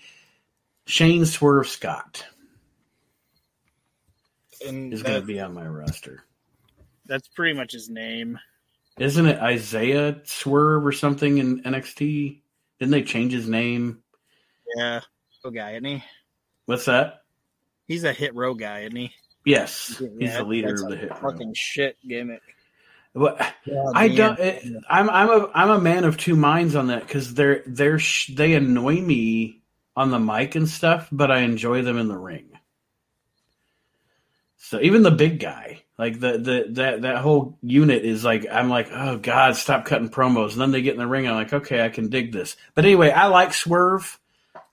Shane Swerve Scott And is going to be on my roster. that's pretty much his name. Isn't it Isaiah Swerve or something in NXT? Didn't they change his name? Yeah. Oh, guy, isn't he? What's that? He's a hit row guy, isn't he? Yes, he's the leader of the hit. row. Fucking shit gimmick. What? God I don't. It, I'm I'm a I'm a man of two minds on that because they're they're sh- they annoy me on the mic and stuff, but I enjoy them in the ring. So even the big guy, like the the that that whole unit is like I'm like, oh god, stop cutting promos. And then they get in the ring, I'm like, okay, I can dig this. But anyway, I like Swerve.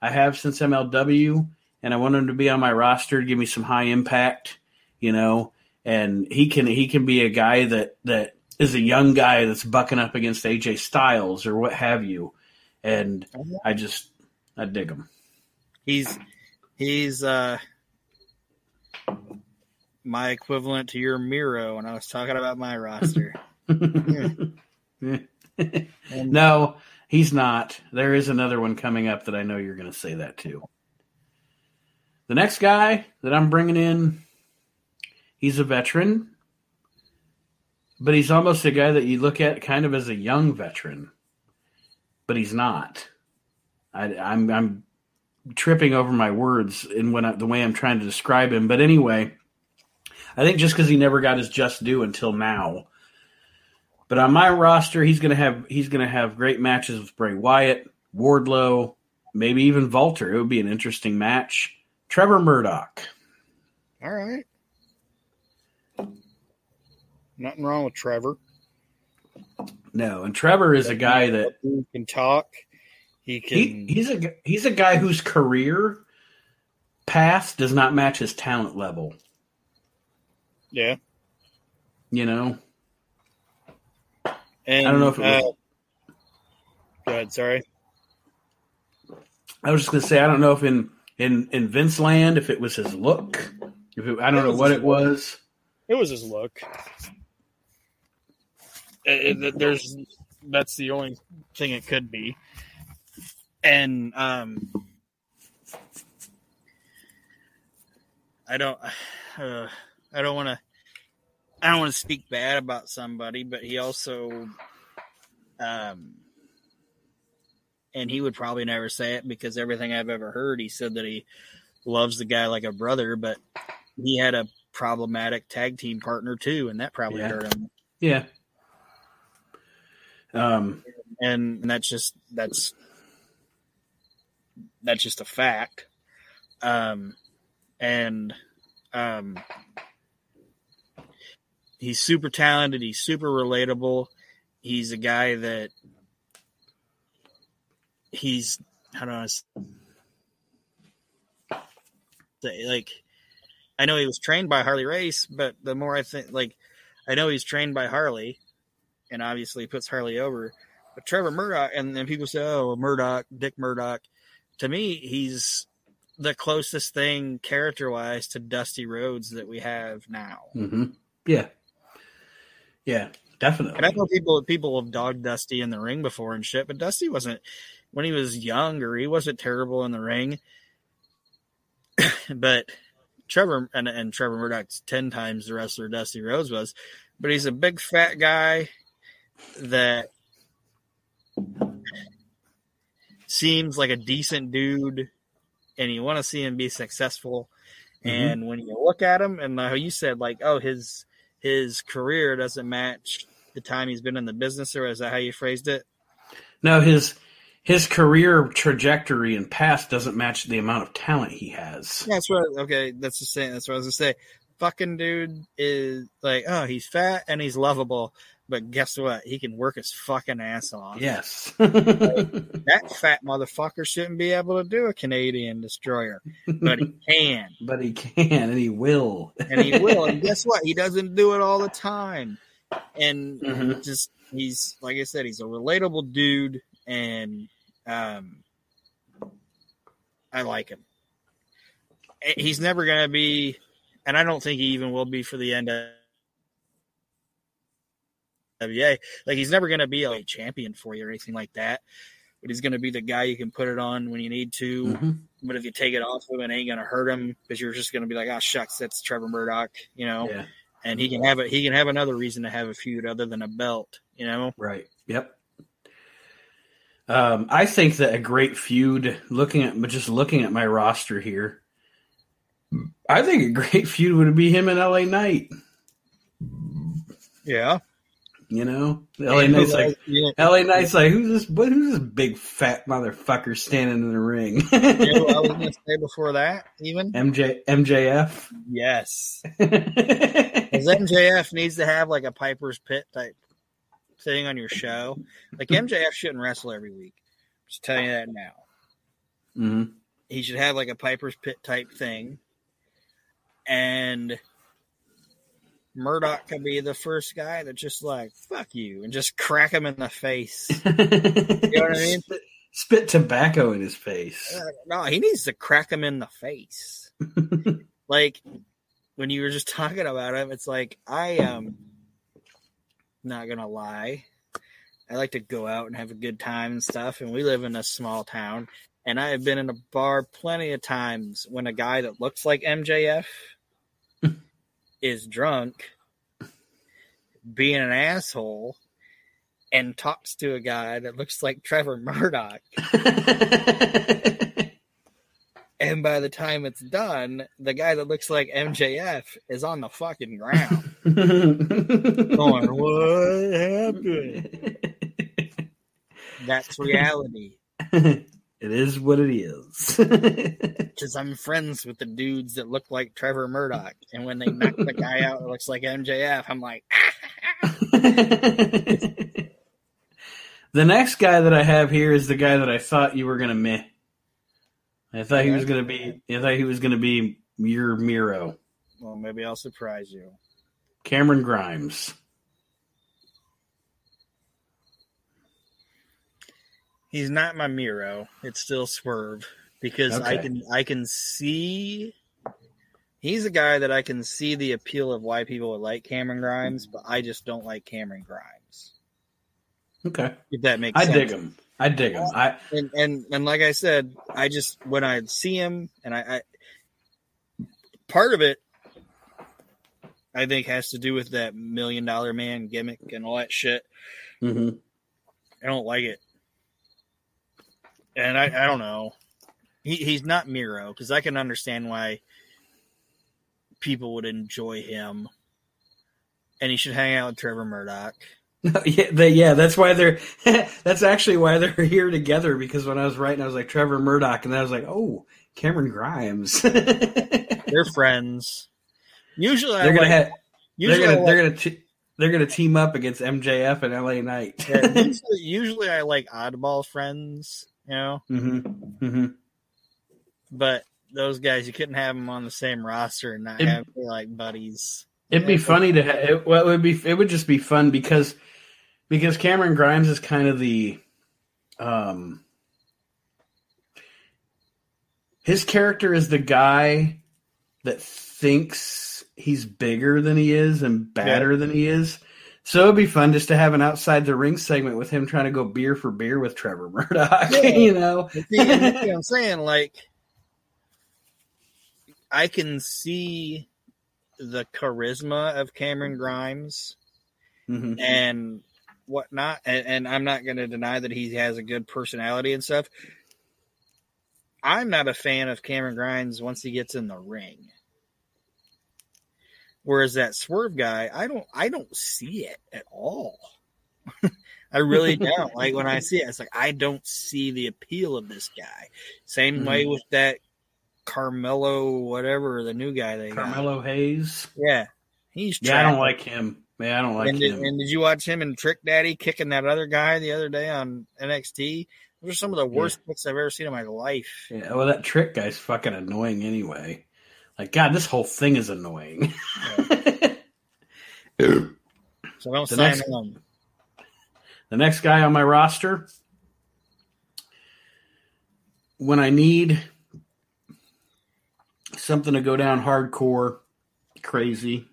I have since MLW, and I want him to be on my roster to give me some high impact, you know. And he can he can be a guy that that is a young guy that's bucking up against AJ Styles or what have you. And I just I dig him. He's he's uh my equivalent to your Miro when I was talking about my roster. no, he's not. There is another one coming up that I know you're going to say that too. The next guy that I'm bringing in, he's a veteran, but he's almost a guy that you look at kind of as a young veteran, but he's not. I, I'm I'm tripping over my words in when I, the way I'm trying to describe him. But anyway, I think just because he never got his just due until now. But on my roster, he's gonna have he's gonna have great matches with Bray Wyatt, Wardlow, maybe even Walter. It would be an interesting match. Trevor Murdoch. All right. Nothing wrong with Trevor. No, and Trevor is a guy that He can talk. He can. he, he's a he's a guy whose career path does not match his talent level. yeah. You know, And I don't know if it was- uh, go ahead. Sorry. I was just gonna say I don't know if in in in Vince Land if it was his look, if it, I don't know what it was. It was his look. It- it- there's that's the only thing it could be, and um, I don't, uh, I don't want to, I don't want to speak bad about somebody, but he also, um, and he would probably never say it because everything I've ever heard, he said that he loves the guy like a brother, but he had a problematic tag team partner too, and that probably Yeah. hurt him. Yeah. Um. And that's just that's that's just a fact. Um, and um, he's super talented. He's super relatable. He's a guy that he's how do I say like I know he was trained by Harley Race, but the more I think like I know he's trained by Harley, and obviously puts Harley over. But Trevor Murdoch, and then people say, "Oh, Murdoch, Dick Murdoch." To me, he's the closest thing character-wise to Dusty Rhodes that we have now. mhm. Yeah. Yeah. Definitely. And I know people people have dogged Dusty in the ring before and shit, but Dusty wasn't when he was younger. He wasn't terrible in the ring, but Trevor and, and Trevor Murdoch's ten times the wrestler Dusty Rhodes was, but he's a big fat guy that seems like a decent dude, and you want to see him be successful. Mhm. And when you look at him, and how you said like, oh, his his career doesn't match the time he's been in the business, or is that how you phrased it? No, his his career trajectory and past doesn't match the amount of talent he has. That's what. Okay, that's the same. That's what I was gonna say. Fucking dude is like, oh, he's fat and he's lovable, but guess what? He can work his fucking ass off. Yes. That fat motherfucker shouldn't be able to do a Canadian destroyer, but he can, but he can and he will. and he will. And guess what? He doesn't do it all the time, and Mhm. just he's like I said, he's a relatable dude, and um, I like him. Eh, He's never gonna be, and I don't think he even will be for the end of. WA. Like he's never going to be a champion for you or anything like that, but he's going to be the guy you can put it on when you need to. Mhm. But if you take it off him, it ain't going to hurt him because you're just going to be like, oh shucks, that's Trevor Murdoch," you know. Yeah. And he can have it. He can have another reason to have a feud other than a belt, you know. Right. Yep. Um, I think that a great feud, looking at just looking at my roster here, I think a great feud would be him and LA Knight. Yeah. You know, LA Knight's like you LA Knight's like who's this? What who's this big fat motherfucker standing in the ring? know what I was to say before that, even MJ MJF. yes, because MJF needs to have like a Piper's Pit type thing on your show. Like MJF shouldn't wrestle every week. I'm Just telling you that now. hmm he should have like a Piper's Pit type thing. And Murdoch could be the first guy that just like, fuck you, and just crack him in the face. you know what I mean? Spit, spit tobacco in his face. Uh, no, he needs to crack him in the face. like when you were just talking about him, it's like I am not gonna lie. I like to go out and have a good time and stuff, and we live in a small town. And I have been in a bar plenty of times when a guy that looks like MJF is drunk, being an asshole, and talks to a guy that looks like Trevor Murdoch. And by the time it's done, the guy that looks like MJF is on the fucking ground. going, what happened? That's reality. It is what it is. Because I'm friends with the dudes that look like Trevor Murdoch. And when they knock the guy out that looks like MJF, I'm like, the next guy that I have here is the guy that I thought you were gonna meh. I thought he was gonna be. I thought he was gonna be your Miro, well, maybe I'll surprise you. Cameron Grimes. He's not my Miro. It's still Swerve because I can I can see he's a guy that I can see the appeal of why people would like Cameron Grimes, but I just don't like Cameron Grimes. Okay, If that makes I sense. dig him. I dig him. I And and and like I said, I just when I see him and I, I part of it I think has to do with that million dollar man gimmick and all that shit. mhm. I don't like it. And I, I don't know. He, he's not Miro because I can understand why people would enjoy him. And he should hang out with Trevor Murdoch. yeah, they, yeah, that's why they're. that's actually why they're here together. Because when I was writing, I was like Trevor Murdoch, and then I was like, oh, Cameron Grimes. they're They're friends. Usually, I gonna like, have. They're gonna. They're gonna. T- they're gonna team up against MJF and LA Knight. yeah, usually, usually I like oddball friends, you know. hmm hmm But those guys, you couldn't have them on the same roster and not It- have like buddies. It'd be funny to. have. it, well, it would be. It would just be fun because because Cameron Grimes is kind of the. Um, his character is the guy that thinks he's bigger than he is and badder than he is. So it'd be fun just to have an outside the ring segment with him trying to go beer for beer with Trevor Murdoch. Yeah. you know, See, and that's what I'm saying, like, I can see the charisma of Cameron Grimes Mhm. and whatnot, and, and I'm not going to deny that he has a good personality and stuff. I'm not a fan of Cameron Grimes once he gets in the ring. Whereas that swerve guy, I don't I don't see it at all. I really don't. like when I see it, it's like I don't see the appeal of this guy. Same Mhm. way with that Carmelo, whatever the new guy they got. Carmelo Hayes. Yeah, he's Yeah, I don't like him. Yeah, I don't like and, did, him. and did you watch him and Trick Daddy kicking that other guy the other day on NXT? Those are some of the worst kicks I've ever seen in my life. Yeah, well, that trick guy's fucking annoying anyway. Like, God, this whole thing is annoying. So don't The sign next- him. the next guy on my roster, when I need something to go down hardcore, crazy,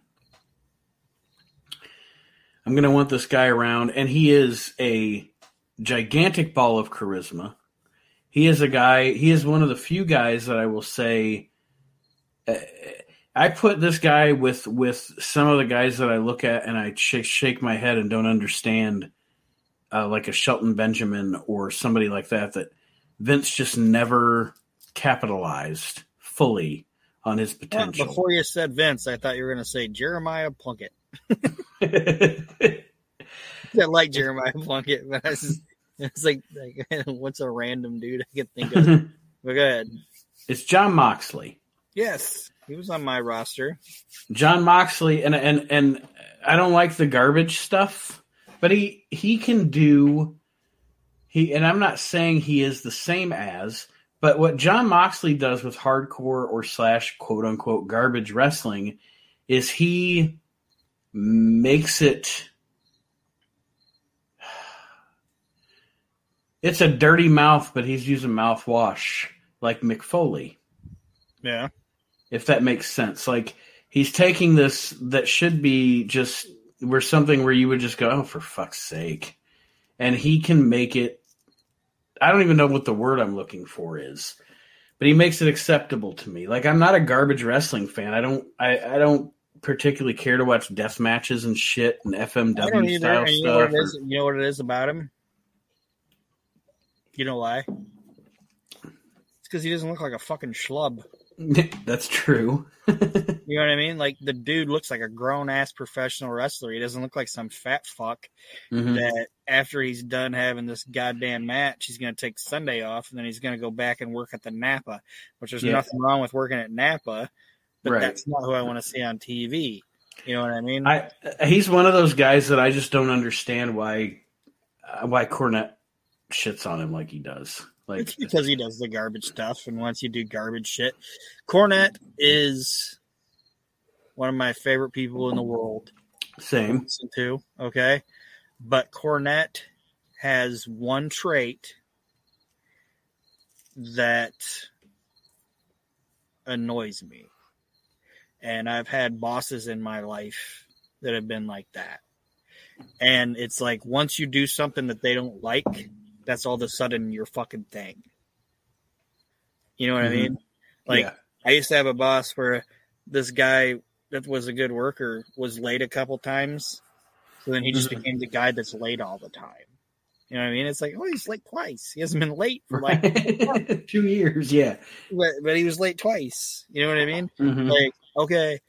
I'm going to want this guy around. And he is a gigantic ball of charisma. He is a guy, he is one of the few guys that I will say. I put this guy with with some of the guys that I look at and I shake, shake my head and don't understand, uh, like a Shelton Benjamin or somebody like that. That Vince just never capitalized fully on his Well, potential. before you said Vince, I thought you were going to say Jeremiah Plunkett. I like Jeremiah Plunkett, but it's like, like, what's a random dude I could think of? but go ahead. it's Jon Moxley. Yes, he was on my roster. Jon Moxley, and and and I don't like the garbage stuff, but he he can do he. And I'm not saying he is the same as, but what Jon Moxley does with hardcore or slash quote unquote garbage wrestling is he makes it. It's a dirty mouth, but he's using mouthwash like Mick Foley Yeah. If that makes sense. Like he's taking this that should be just where something where you would just go, oh, for fuck's sake, and he can make it. I don't even know what the word I'm looking for is, but he makes it acceptable to me. Like I'm not a garbage wrestling fan. I don't. I, I don't particularly care to watch death matches and shit and FMW either. style And you know, what stuff. it is, you know what it is about him? You know why? It's because he doesn't look like a fucking schlub. That's true. You know what I mean? Like the dude looks like a grown ass professional wrestler. He doesn't look like some fat fuck Mhm. that after he's done having this goddamn match, he's going to take Sunday off and then he's going to go back and work at the Napa, which there's Yeah. nothing wrong with working at Napa, but Right. that's not who I want to see on TV. You know what I mean? I he's one of those guys that I just don't understand why uh, why Cornette shits on him like he does. Like it's because he does the garbage stuff, and once you do garbage shit, Cornette is one of my favorite people in the world. to same. listen to, okay? But Cornette has one trait that annoys me. And I've had bosses in my life that have been like that. And it's like once you do something that they don't like, that's all of a sudden your fucking thing. You know what Mhm. I mean? Like yeah. I used to have a boss where this guy that was a good worker was late a couple times. So then he just Mhm. became the guy that's late all the time. You know what I mean? It's like, oh, he's late twice. He hasn't been late for like, two years. Yeah. but, but he was late twice. You know what I mean? Mhm. Like, okay,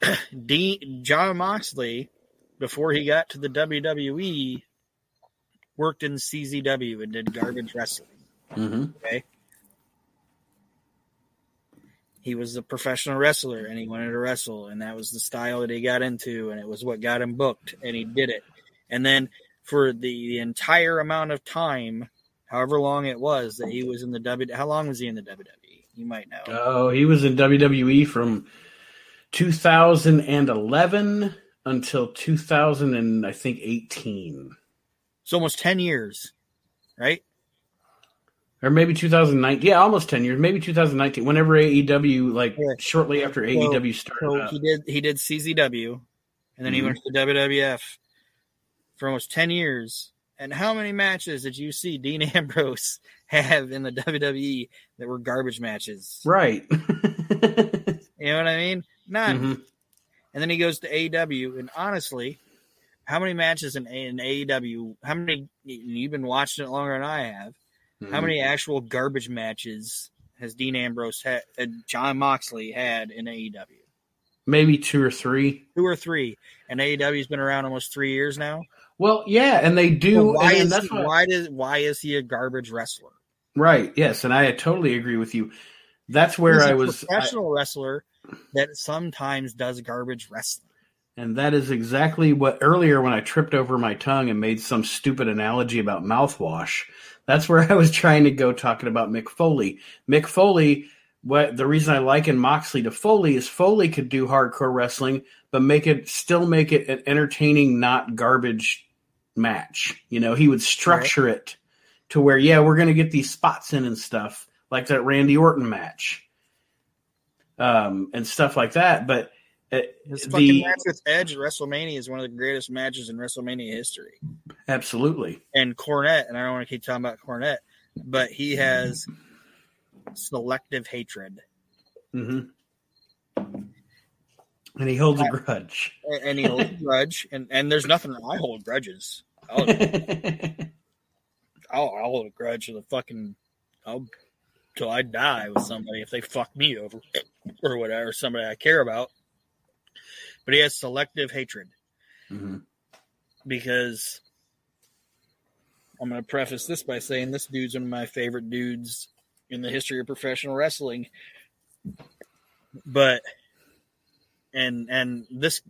Dean Jon Moxley, before he got to the WWE, worked in CZW and did garbage wrestling. Mhm. Okay. He was a professional wrestler and he wanted to wrestle, and that was the style that he got into, and it was what got him booked, and he did it. And then for the, the entire amount of time, however long it was that he was in the W, how long was he in the WWE? You might know. Oh, he was in WWE from 2011 until 2000 and I think 18 It's almost ten years, right? or maybe 2019. Yeah, almost 10 years. Maybe 2019. Whenever AEW, like Yeah. shortly after AEW started. So he did he did CZW, and then he Mhm. went to the WWF for almost ten years. And how many matches did you see Dean Ambrose have in the WWE that were garbage matches? Right. You know what I mean? None. Mhm. And then he goes to AEW, and honestly, how many matches in, in AEW? How many? You've been watching it longer than I have. How Mhm. many actual garbage matches has Dean Ambrose had? Uh, Jon Moxley had in AEW? maybe two or three. Two or three. And AEW's been around almost three years now. Well, yeah, and they do. Well, why and is that's he, why does why is he a garbage wrestler? right. Yes, and I totally agree with you. That's where He's I was. I- professional wrestler that sometimes does garbage wrestling. And that is exactly what earlier when I tripped over my tongue and made some stupid analogy about mouthwash. That's where I was trying to go talking about Mick Foley. Mick Foley, what the reason I liken Moxley to Foley is Foley could do hardcore wrestling, but make it still make it an entertaining, not garbage match. You know, he would structure it to where, yeah, we're gonna get these spots in and stuff, like that Randy Orton match. Um, and stuff like that. But His fucking the match with Edge at WrestleMania is one of the greatest matches in WrestleMania history. absolutely. And Cornette, and I don't want to keep talking about Cornette, but he has selective hatred. hmm And he holds a grudge. And- he holds a grudge, and, and there's nothing that I hold grudges. I'll, I'll, I'll hold a grudge to the fucking I'll till I die with somebody if they fuck me over or whatever, somebody I care about. But he has selective hatred Mhm. because I'm going to preface this by saying this dude's one of my favorite dudes in the history of professional wrestling. But and and this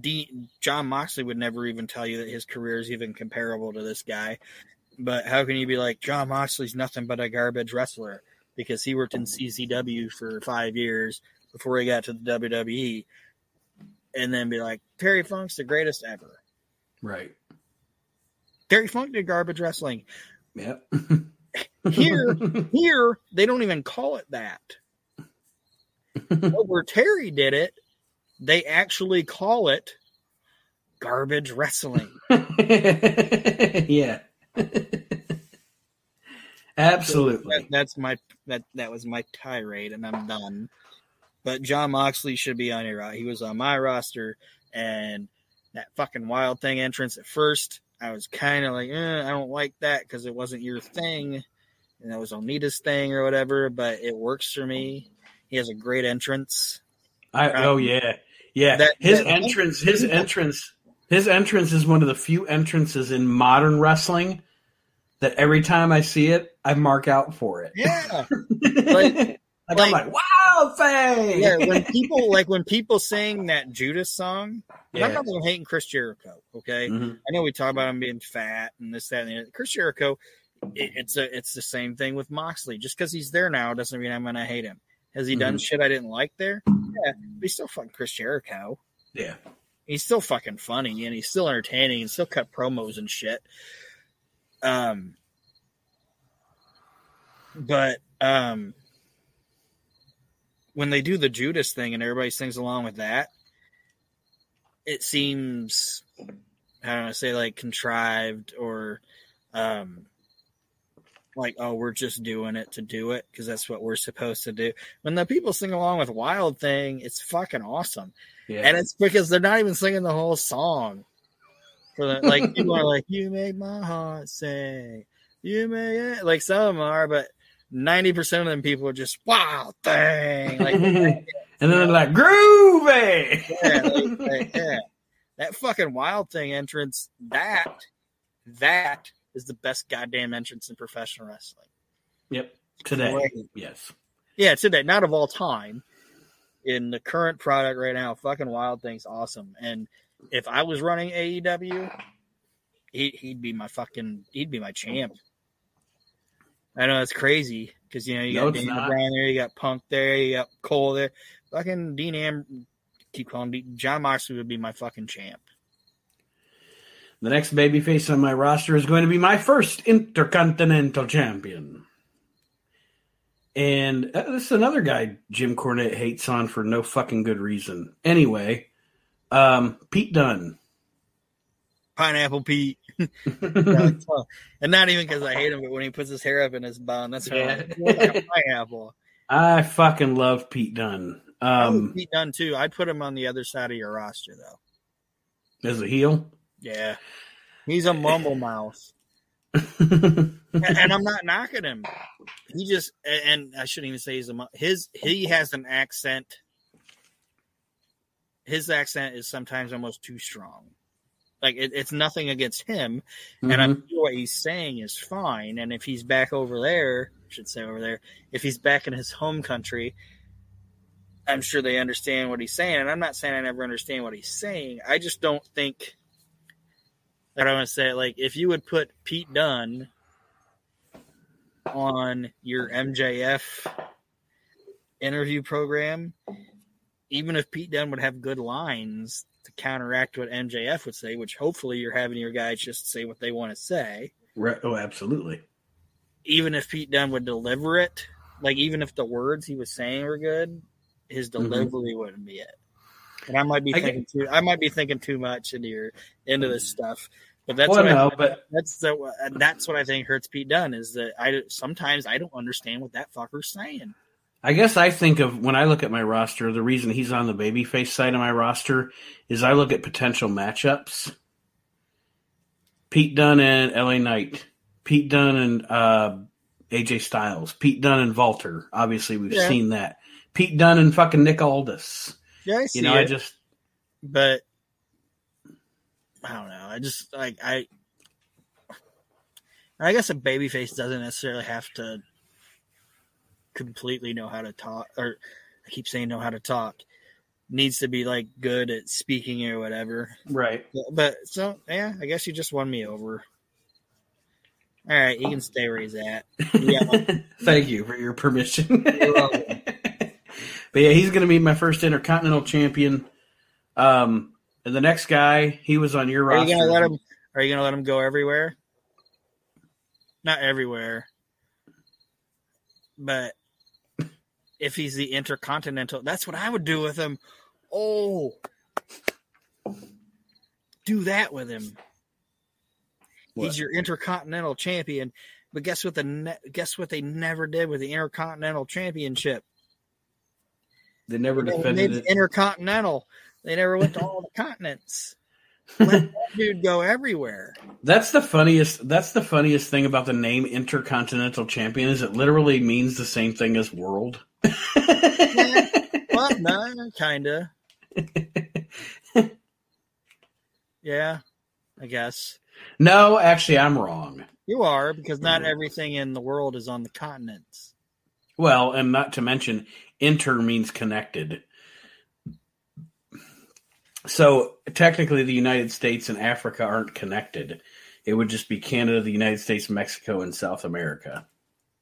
D, Jon Moxley would never even tell you that his career is even comparable to this guy. But how can you be like Jon Moxley's nothing but a garbage wrestler because he worked in CZW for five years before he got to the WWE, and then be like Terry Funk's the greatest ever. Right. Terry Funk did garbage wrestling. Yep. Here, here they don't even call it that. But where Terry did it, they actually call it garbage wrestling. yeah. Absolutely. That, that's my that that was my tirade, and I'm done. But Jon Moxley should be on your He was on my roster, and that fucking wild thing entrance at first, I was kind of like, eh, I don't like that because it wasn't your thing, and that was Onita's thing or whatever. But it works for me. He has a great entrance. I, oh yeah, yeah. That- his that- entrance, his entrance, his entrance is one of the few entrances in modern wrestling that every time I see it, I mark out for it. Yeah, like, like- I'm like, wow, thing. yeah. When people like when people sing that Judas song, and I'm Yeah. not even hating Chris Jericho. Okay, Mhm. I know we talk about him being fat and this, that, and the other. Chris Jericho, it, it's a it's the same thing with Moxley. Just because he's there now doesn't mean I'm gonna hate him. Has he done Mhm. shit I didn't like there? Yeah, but he's still fucking Chris Jericho. Yeah. He's still fucking funny and he's still entertaining and still cut promos and shit. Um, but um, when they do the Judas thing and everybody sings along with that, it seems I don't know, say like contrived or um like oh we're just doing it to do it because that's what we're supposed to do. When the people sing along with Wild Thing, it's fucking awesome, Yeah. and it's because they're not even singing the whole song. For the, like people are like you make my heart say you make it like some of them are, but ninety percent of them people are just Wild Thing like and then they're like, groovy. yeah, like, like, yeah. That fucking wild thing entrance, that that is the best goddamn entrance in professional wrestling. Yep. Today. Great. Yes. Yeah, today, not of all time. In the current product right now, fucking wild thing's awesome. And if I was running AEW, he, he'd be my fucking he'd be my champ. I know it's crazy because you know you No, got Daniel. Bryan there, you got Punk there, you got Cole there. Fucking Dean Am, keep calling Dean, Jon Moxley would be my fucking champ. The next babyface on my roster is going to be my first Intercontinental Champion. And uh, this is another guy Jim Cornette hates on for no fucking good reason. Anyway, um, Pete Dunne. Pineapple Pete. and not even because I hate him, but when he puts his hair up in his bun, that's Yeah. Like, pineapple. I fucking love Pete would Um, Pete Dunne too. I'd put him on the other side of your roster though. as a heel. Yeah. He's a mumble mouth. and, and I'm not knocking him. He just and I shouldn't even say he's a his he has an accent his accent is sometimes almost too strong. Like it, it's nothing against him, and I'm Mhm. sure what he's saying is fine. And if he's back over there, I should say over there, if he's back in his home country, I'm sure they understand what he's saying. And I'm not saying I never understand what he's saying. I just don't think that I want to say it. Like if you would put Pete Dunne on your MJF interview program, even if Pete Dunne would have good lines to counteract what MJF would say, which hopefully you're having your guys just say what they want to say, Right. Oh, absolutely. even if Pete Dunne would deliver it, like even if the words he was saying were good, his Mhm. delivery wouldn't be it. And I might be I get- thinking too. I might be thinking too much into your into this stuff. But that's Well, what no, I, but- that's the that's what I think hurts Pete Dunne is that I sometimes I don't understand what that fucker's saying. I guess I think of when I look at my roster, the reason he's on the babyface side of my roster is I look at potential matchups. Pete Dunne and LA Knight, Pete Dunne and uh, AJ Styles, Pete Dunne and Walter. Obviously, we've Yeah. seen that. Pete Dunne and fucking Nick Aldis. Yeah, I see You know, it, I just but I don't know. I just like I. I guess a babyface doesn't necessarily have to completely know how to talk, or I keep saying know how to talk. Needs to be like good at speaking or whatever. right. But so yeah, I guess you just won me over. All right, he can stay where he's at. Yeah. Thank you for your permission. You're welcome. but yeah, he's going to be my first Intercontinental Champion. Um, and the next guy, he was on your Are roster. you gonna let him? Are you gonna let him go everywhere? Not everywhere, but if he's the intercontinental, that's what I would do with him. Oh, do that with him. What? He's your intercontinental champion. But guess what? The ne- guess what they never did with the intercontinental championship. They never They defended it intercontinental. They never went to all the continents. Let that dude go everywhere. That's the funniest. That's the funniest thing about the name Intercontinental Champion is it literally means the same thing as world. Well, no, kinda. Yeah, I guess no, actually, I'm wrong. you are because not mm-hmm. everything in the world is on the continents. Well, and not to mention, inter means connected. So technically, the United States and Africa aren't connected. It would just be Canada, the United States, Mexico, and South America.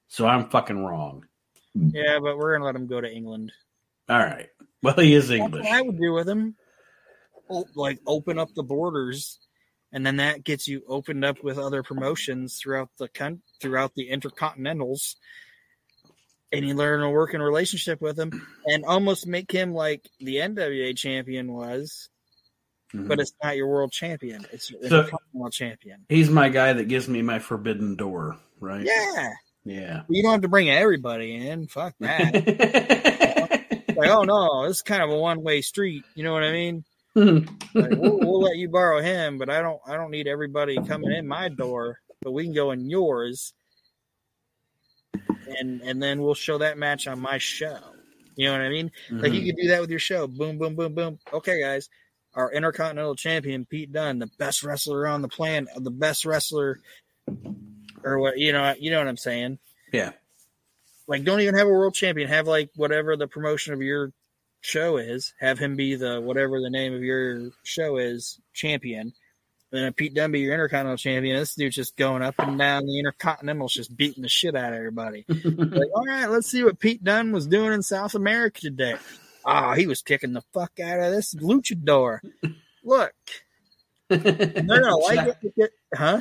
So I'm fucking wrong. Yeah, but we're gonna let him go to England. All right. Well, he is That's English. what I would do with him. O- Like open up the borders, and then that gets you opened up with other promotions throughout the con- throughout the intercontinentals, and you learn a working relationship with him, and almost make him like the NWA champion was, Mhm. but it's not your world champion; it's your So- intercontinental champion. He's my guy that gives me my forbidden door, right? Yeah, Yeah. you don't have to bring everybody in. Fuck that. like, oh no, this is kind of a one way street. You know what I mean? Hmm. Like, we'll, we'll let you borrow him, but I don't. I don't need everybody coming in my door. But we can go in yours, and and then we'll show that match on my show. You know what I mean? Like you mm-hmm. could do that with your show. Boom, boom, boom, boom. Okay, guys, our Intercontinental Champion Pete Dunne, the best wrestler on the planet, the best wrestler, or what? You know, you know what I'm saying? yeah. like don't even have a world champion have like whatever the promotion of your show is have him be the whatever the name of your show is champion and then Pete Dunne be your intercontinental champion. This dude's just going up and down the intercontinentals, just beating the shit out of everybody. like, all right, let's see what Pete Dunne was doing in South America today. Ah, he was kicking the fuck out of this luchador. Look, they're gonna like it, huh?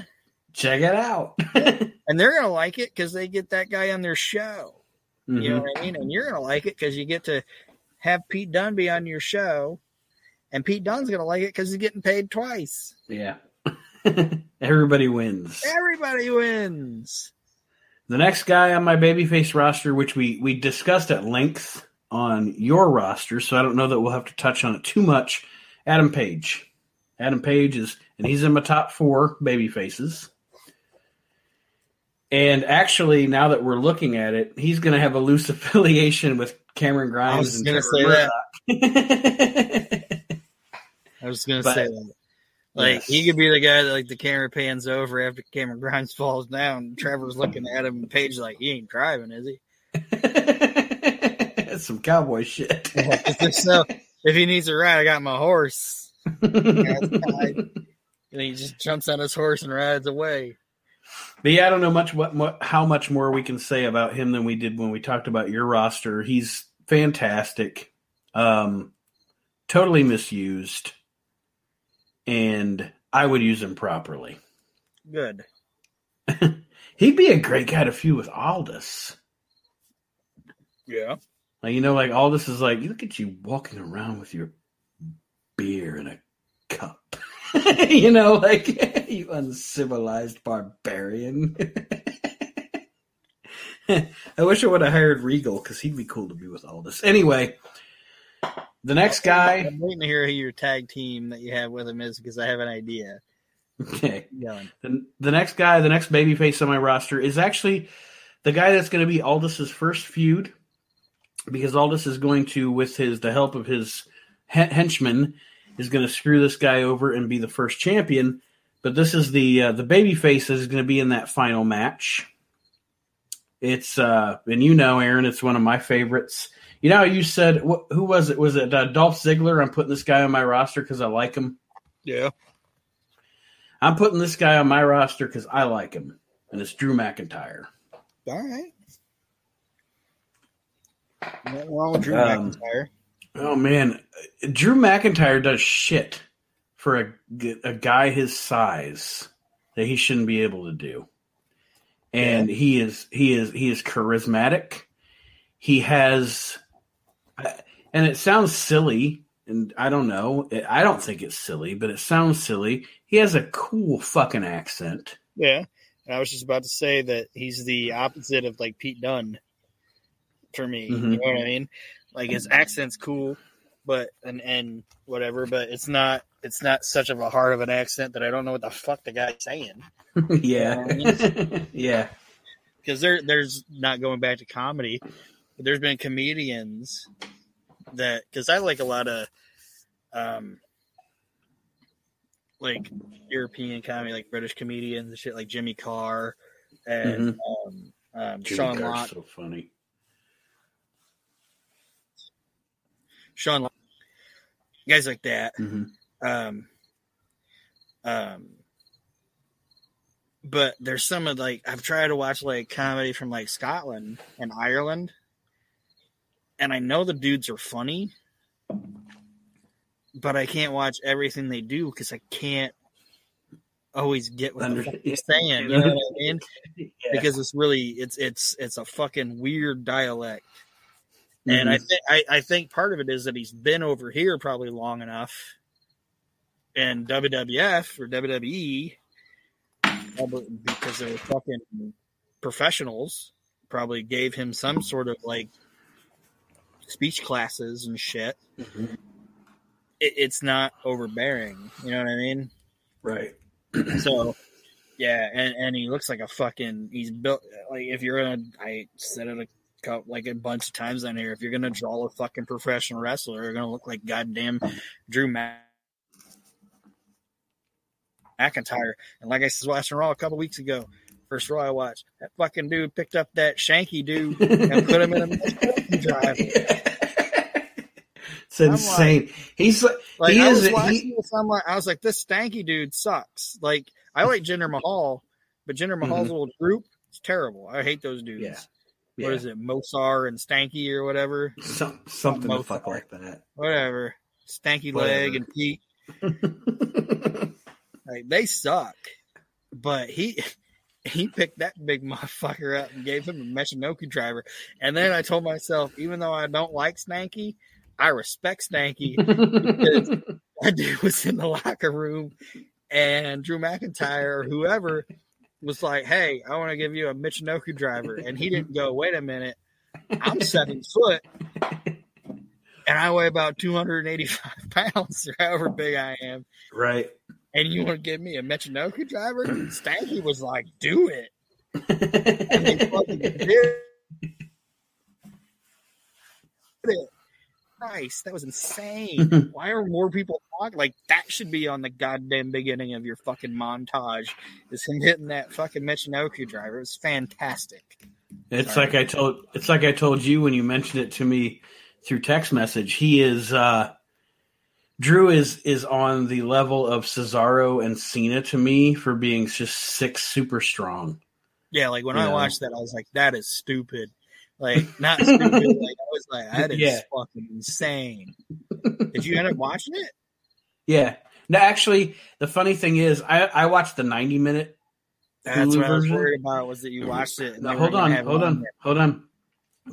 Check it out. And they're gonna like it because they get that guy on their show. You know Mhm. what I mean? And you're gonna like it because you get to have Pete Dunne be on your show, and Pete Dunne's gonna like it because he's getting paid twice. Yeah. Everybody wins. Everybody wins. The next guy on my babyface roster, which we we discussed at length on your roster, so I don't know that we'll have to touch on it too much. Adam Page. Adam Page is, and he's in my top four baby faces. And actually, now that we're looking at it, he's going to have a loose affiliation with Cameron Grimes I was gonna Trevor say that. Murdoch. was gonna say that. Like Yes. he could be the guy that like the camera pans over after Cameron Grimes falls down. Trevor's looking at him, and Page like, he ain't driving, is he? That's some cowboy shit. If so, if he needs a ride, I got my horse. And he just jumps on his horse and rides away. But yeah, I don't know much what, what how much more we can say about him than we did when we talked about your roster. He's fantastic, um, totally misused, and I would use him properly. Good. He'd be a great guy to feud with Aldis. Yeah. Like you know, like Aldis is like, look at you walking around with your beer in a cup. you know, like you uncivilized barbarian. I wish I would have hired Regal because he'd be cool to be with Aldis. Anyway, the next guy. I'm waiting to hear who your tag team that you have with him is because I have an idea. Okay, Going. the, the next guy, the next babyface on my roster is actually the guy that's going to be Aldis's first feud because Aldis is going to, with his the help of his hen- henchman, is going to screw this guy over and be the first champion. But this is the uh, the babyface that is going to be in that final match. It's uh, and you know, Aaron, it's one of my favorites. You know, you said wh- who was it? Was it uh, Dolph Ziggler? I'm putting this guy on my roster because I like him. Yeah. I'm putting this guy on my roster because I like him, and it's Drew McIntyre. All right. Nothing wrong with Drew Um, McIntyre. Oh man, Drew McIntyre does shit for a a guy his size that he shouldn't be able to do, and he is he is he is charismatic. He has, and it sounds silly, and I don't know. I don't think it's silly, but it sounds silly. He has a cool fucking accent. Yeah. And I was just about to say that he's the opposite of like Pete Dunne for me. Mhm. You know what I mean? Like his accent's cool, but and and whatever, but it's not it's not such of a hard of an accent that I don't know what the fuck the guy's saying. yeah, yeah. Because there there's not going back to comedy. But there's been comedians that because I like a lot of um like European comedy, like British comedians and shit, like Jimmy Carr and um, um, Jimmy Sean Carr's Lock. so funny. Sean guys like that. Mhm. Um, um, but there's some of like I've tried to watch like comedy from like Scotland and Ireland, and I know the dudes are funny, but I can't watch everything they do because I can't always get what Under, they're saying. You know what I mean? Because it's really it's it's it's a fucking weird dialect. And I think I, think part of it is that he's been over here probably long enough, and WWF or WWE, because they were fucking professionals, probably gave him some sort of like speech classes and shit. Mhm. It, it's not overbearing, you know what I mean? right. So, yeah, and, and he looks like a fucking. He's built like if you're gonna. I said it a like a bunch of times on here. If you're gonna draw a fucking professional wrestler, you're gonna look like goddamn Drew Mac- McIntyre. And like I was watching Raw a couple weeks ago, first Raw I watched, that fucking dude picked up that Shanky dude and put him in a drive. it's insane. He's like, Like he I is was he- this, I'm like, I was like, this stanky dude sucks. Like I like Jinder Mahal, but Jinder Mahal's little group is terrible. I hate those dudes. Mm-hmm. Yeah. What is it, Mosar and Stanky or whatever? Some, something the fuck like that. Whatever. Stanky Whatever. Leg and Pete. Like they suck. But he he picked that big motherfucker up and gave him a Michinoku driver. And then I told myself, even though I don't like Stanky, I respect Stanky because that dude was in the locker room and Drew McIntyre or whoever was like, Hey, I want to give you a Michinoku driver. And he didn't go, Wait a minute, I'm seven foot and I weigh about 285 pounds or however big I am. right. And you want to give me a Michinoku driver? Stanky was like, Do it. And they fucking did it. Christ, that was insane. Why are more people talking? Like that should be on the goddamn beginning of your fucking montage. Is him hitting that fucking Michinoku driver? It was fantastic. It's Sorry. like I told it's like I told you when you mentioned it to me through text message. He is uh Drew is is on the level of Cesaro and Cena to me for being just sick super strong. Yeah, like when You I know. watched that, I was like, that is stupid. Like not stupid. like I was like, that is Yeah. fucking insane. Did you end up watching it? Yeah. No, actually, the funny thing is, I, I watched the 90 minute. That's Hulu what I was worried about was that you watched it. And No, hold on, gonna have it hold on, there. hold on.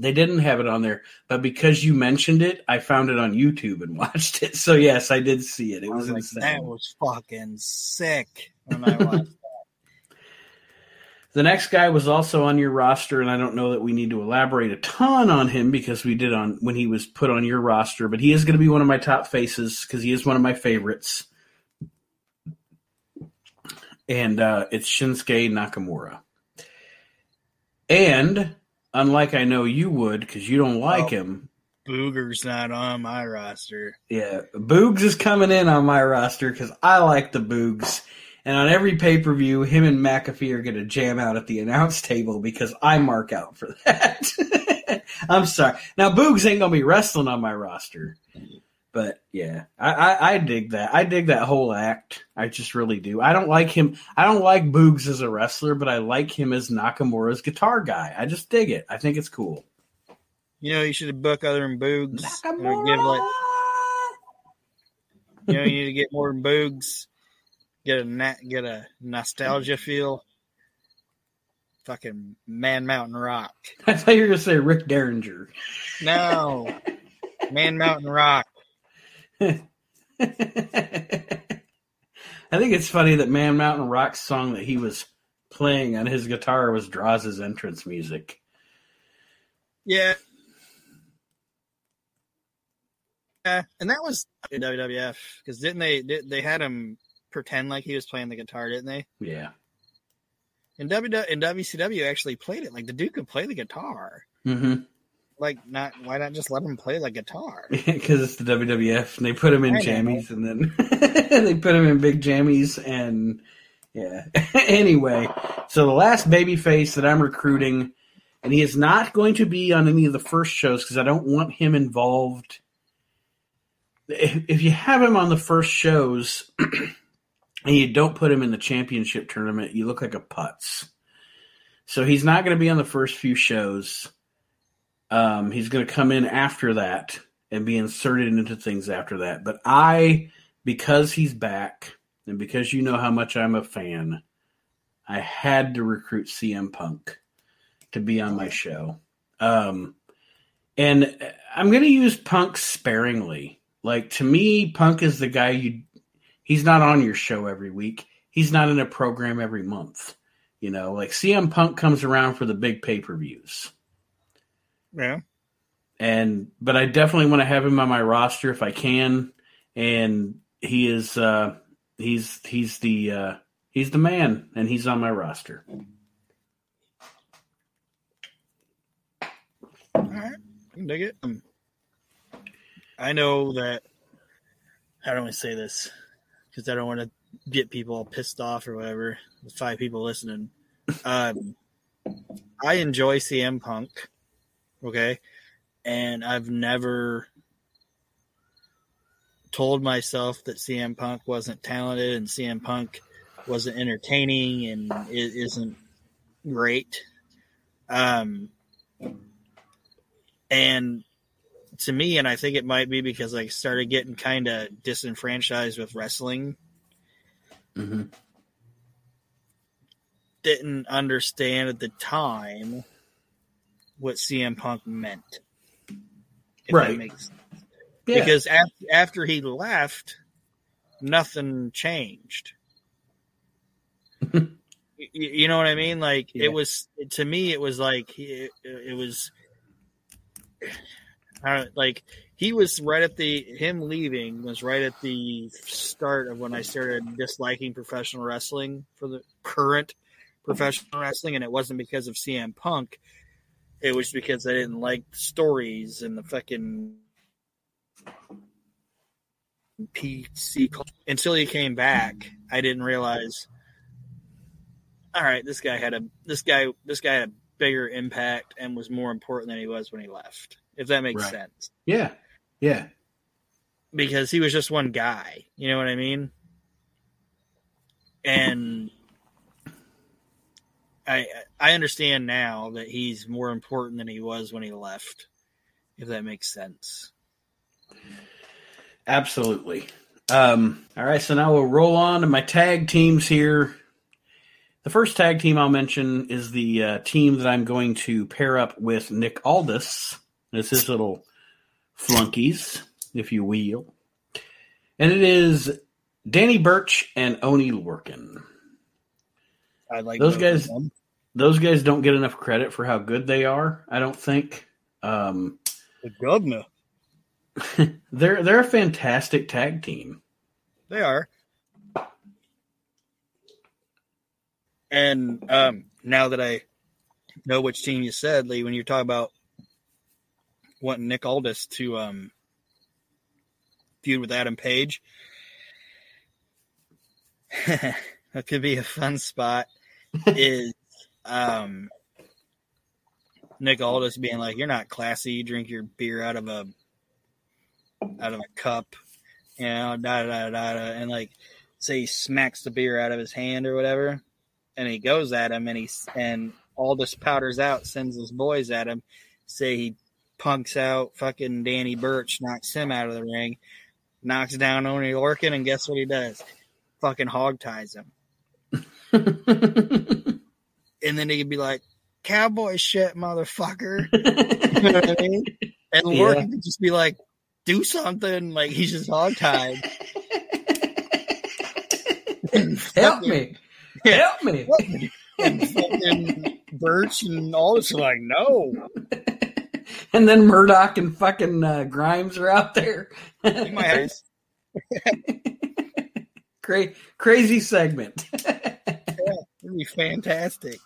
They didn't have it on there, but because you mentioned it, I found it on YouTube and watched it. So yes, I did see it. It was, was like, insane. that was fucking sick when I watched. The next guy was also on your roster, and I don't know that we need to elaborate a ton on him because we did on when he was put on your roster, but he is going to be one of my top faces because he is one of my favorites. And uh, it's Shinsuke Nakamura. And unlike I know you would, because you don't like Oh. him, Booger's not on my roster. yeah, Boogs is coming in on my roster because I like the Boogs. And on every pay per view, him and McAfee are going to jam out at the announce table because I mark out for that. I'm sorry. Now, Boogs ain't going to be wrestling on my roster. But yeah, I, I, I dig that. I dig that whole act. I just really do. I don't like him. I don't like Boogs as a wrestler, but I like him as Nakamura's guitar guy. I just dig it. I think it's cool. You know, you should have booked other than Boogs. You know, give like you know, you need to get more than Boogs. Get a na- get a nostalgia feel. Fucking Man Mountain Rock. I thought you were to say Rick Derringer. No, Man Mountain Rock. I think it's funny that Man Mountain Rock's song that he was playing on his guitar was Draws's entrance music. Yeah. Yeah, and that was WWF because didn't they? Did, they had him pretend like he was playing the guitar, didn't they? Yeah. And W and WCW actually played it like the dude could play the guitar. Mm-hmm. Like, not why not just let him play the guitar? Because it's the WWF, and they put him in I know. jammies, and then they put him in big jammies, and yeah. anyway, so the last baby face that I'm recruiting, and he is not going to be on any of the first shows because I don't want him involved. If, if you have him on the first shows and you don't put him in the championship tournament, you look like a putz. So he's not going to be on the first few shows. Um, he's going to come in after that and be inserted into things after that. But I, because he's back and because you know how much I'm a fan, I had to recruit CM Punk to be on my show. Um, and I'm going to use Punk sparingly. Like to me, Punk is the guy you. He's not on your show every week. He's not in a program every month. You know, like CM Punk comes around for the big pay per views Yeah. and but I definitely want to have him on my roster if I can. And he is uh, he's he's the uh, he's the man, and he's on my roster. All right, I dig it. I know that. How do I say this? Because I don't want to get people all pissed off or whatever. The five people listening. Um, I enjoy CM Punk. Okay, and I've never told myself that CM Punk wasn't talented and CM Punk wasn't entertaining and it isn't great. Um, and to me, and I think it might be because I started getting kind of disenfranchised with wrestling, Mm-hmm. didn't understand at the time what CM Punk meant. If Right. that makes sense. Yeah, Because after, after he left, nothing changed. you, you know what I mean? Like Yeah. it was to me, it was like it, it was. Like he was right at the him leaving was right at the start of when I started disliking professional wrestling for the current professional wrestling, and it wasn't because of CM Punk. It was because I didn't like the stories and the fucking PC until he came back. I didn't realize. All right, this guy had a this guy this guy had a bigger impact and was more important than he was when he left. If that makes Right. sense, Yeah. Yeah. because he was just one guy. You know what I mean? And I I understand now that he's more important than he was when he left. If that makes sense. Absolutely. Um, all right, so now we'll roll on to my tag teams here. The first tag team I'll mention is the uh, team that I'm going to pair up with Nick Aldis as his little flunkies, if you will. And it is Danny Burch and Oni Lorcan. I like Those guys-. Those guys don't get enough credit for how good they are, I don't think. Um, The governor. they're they're a fantastic tag team. They are. And um, now that I know which team you said, Lee, when you're talking about wanting Nick Aldis to um, feud with Adam Page, that could be a fun spot. is um, Nick Aldis being like, "You're not classy. You drink your beer out of a out of a cup." you know, da da da da, and like say he smacks the beer out of his hand or whatever, and he goes at him, and he and Aldis powders out, sends his boys at him. Say he punks out fucking Danny Burch, knocks him out of the ring, knocks down Oni Lorcan, and guess what he does? Fucking hog ties him, and then he could be like, "Cowboy shit, motherfucker." you know what I mean? And Yeah. Lorcan could just be like, "Do something," like he's just hog tied. Help me. Yeah. Help me. and fucking Burch and Aldis are like, no. And then Murdoch and fucking uh, Grimes are out there. You might Cra- crazy segment. it'd be fantastic.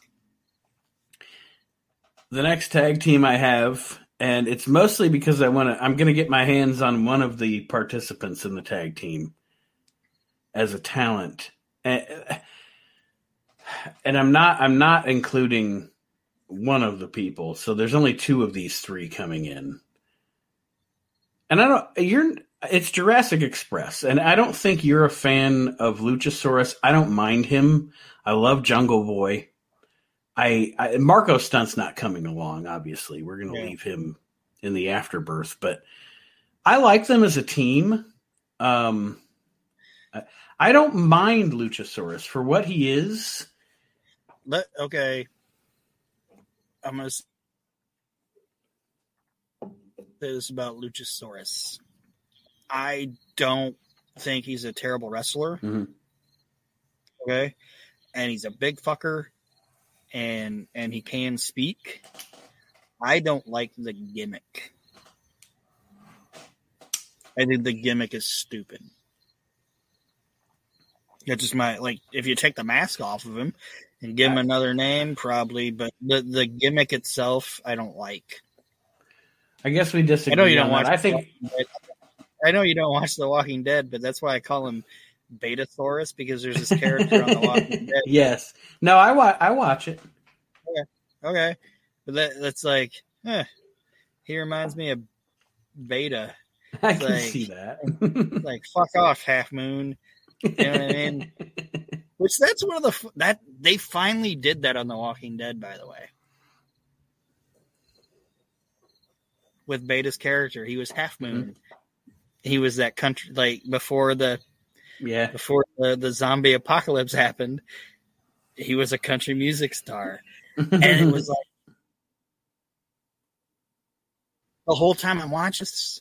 the next tag team I have, and it's mostly because I want to. I'm going to get my hands on one of the participants in the tag team as a talent, and, and I'm not. I'm not including one of the people. So there's only two of these three coming in, and I don't. You're. It's Jurassic Express, and I don't think you're a fan of Luchasaurus. I don't mind him. I love Jungle Boy. I, I Marco Stunt's not coming along. Obviously, we're going to Yeah. leave him in the afterbirth, but I like them as a team. Um, I, I don't mind Luchasaurus for what he is. Let okay. I'm gonna say this about Luchasaurus. I don't think he's a terrible wrestler. Mhm. Okay, and he's a big fucker, and and he can speak. I don't like the gimmick. I think the gimmick is stupid. That's just my like. If you take the mask off of him give him another name, probably, but the the gimmick itself, I don't like. I guess we disagree. I know you don't watch. I think The Walking Dead. I know you don't watch The Walking Dead, but that's why I call him Betasaurus because there's this character on The Walking Dead. yes. No, I wa- I watch it. Okay, Okay. but that that's like, eh, he reminds me of Beta. I can Like- see that. Like, fuck off, Half Moon. You know what I mean? Which that's one of the that they finally did that on The Walking Dead, by the way. With Beta's character, he was Half Moon. Mm-hmm. He was that country like before the yeah. before the, the zombie apocalypse happened. He was a country music star, and it was like the whole time I watched this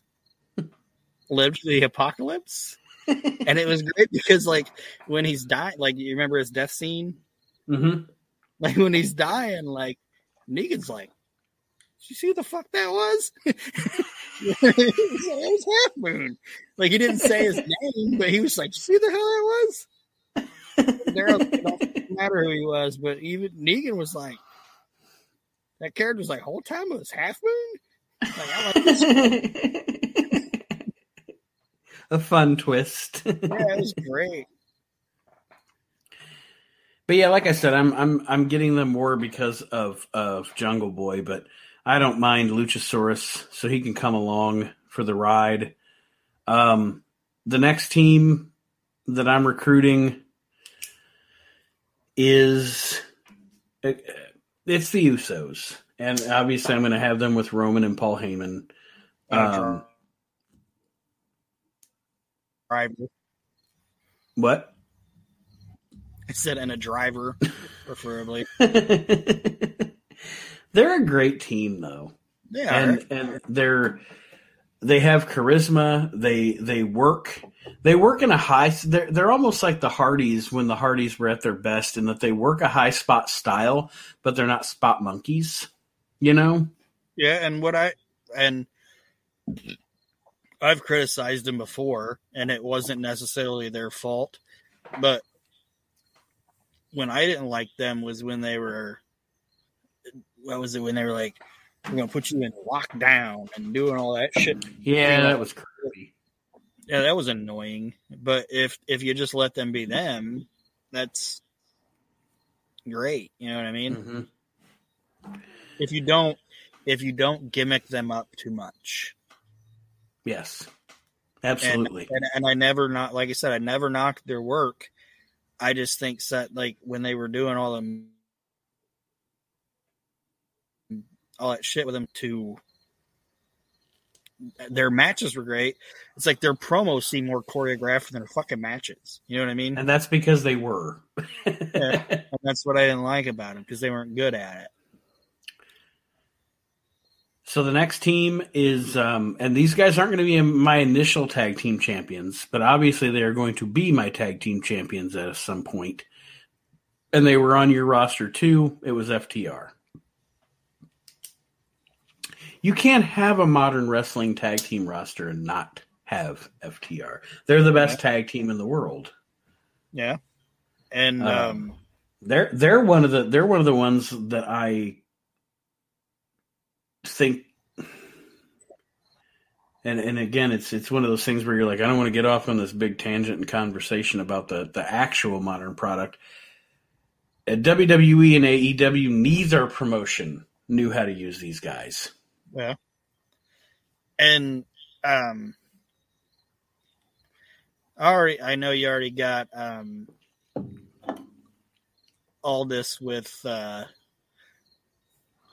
lived the apocalypse, and it was great because like when he's dying, like you remember his death scene, hmm like when he's dying, like Negan's like, "Did you see what the fuck that was?" He was like, it was Half Moon. Like he didn't say his name, but he was like, "See the hell that was." There, it don't matter who he was, but even Negan was like, that character was like, "Whole time it was Half Moon." Like, I like this. a fun twist. Yeah, it was great. But yeah, like I said, I'm I'm I'm getting them more because of of Jungle Boy, but I don't mind Luchasaurus, so he can come along for the ride. Um, the next team that I'm recruiting is uh, it's the Usos, and obviously I'm going to have them with Roman and Paul Heyman. Um, Driver. what? I said, and a driver, preferably. they're a great team, though. Yeah, and and they're they have charisma. They they work they work in a high. They're they're almost like the Hardys when the Hardys were at their best, in that they work a high spot style, but they're not spot monkeys. You know. Yeah, and what I and I've criticized them before, and it wasn't necessarily their fault, but when I didn't like them was when they were what was it when they were like we're gonna put you in lockdown and doing all that shit. Yeah, that was crazy. Yeah, that was annoying. But if if you just let them be them, that's great. You know what I mean? Mm-hmm. If you don't if you don't gimmick them up too much. Yes. Absolutely. And, and, and I never not like I said, I never knocked their work. I just think that like when they were doing all them all that shit with them to their matches were great. It's like their promos seem more choreographed than their fucking matches. You know what I mean? And that's because they were. yeah, and that's what I didn't like about them because they weren't good at it. So the next team is, um, and these guys aren't going to be my initial tag team champions, but obviously they are going to be my tag team champions at some point. And they were on your roster too. It was FTR. You can't have a modern wrestling tag team roster and not have FTR. They're the best yeah. tag team in the world. Yeah, and um, um, they're they're one of the they're one of the ones that I think and and again it's it's one of those things where you're like I don't want to get off on this big tangent and conversation about the the actual modern product. At WWE and AEW, neither promotion knew how to use these guys. Yeah. And um already I know you already got um Aldis with uh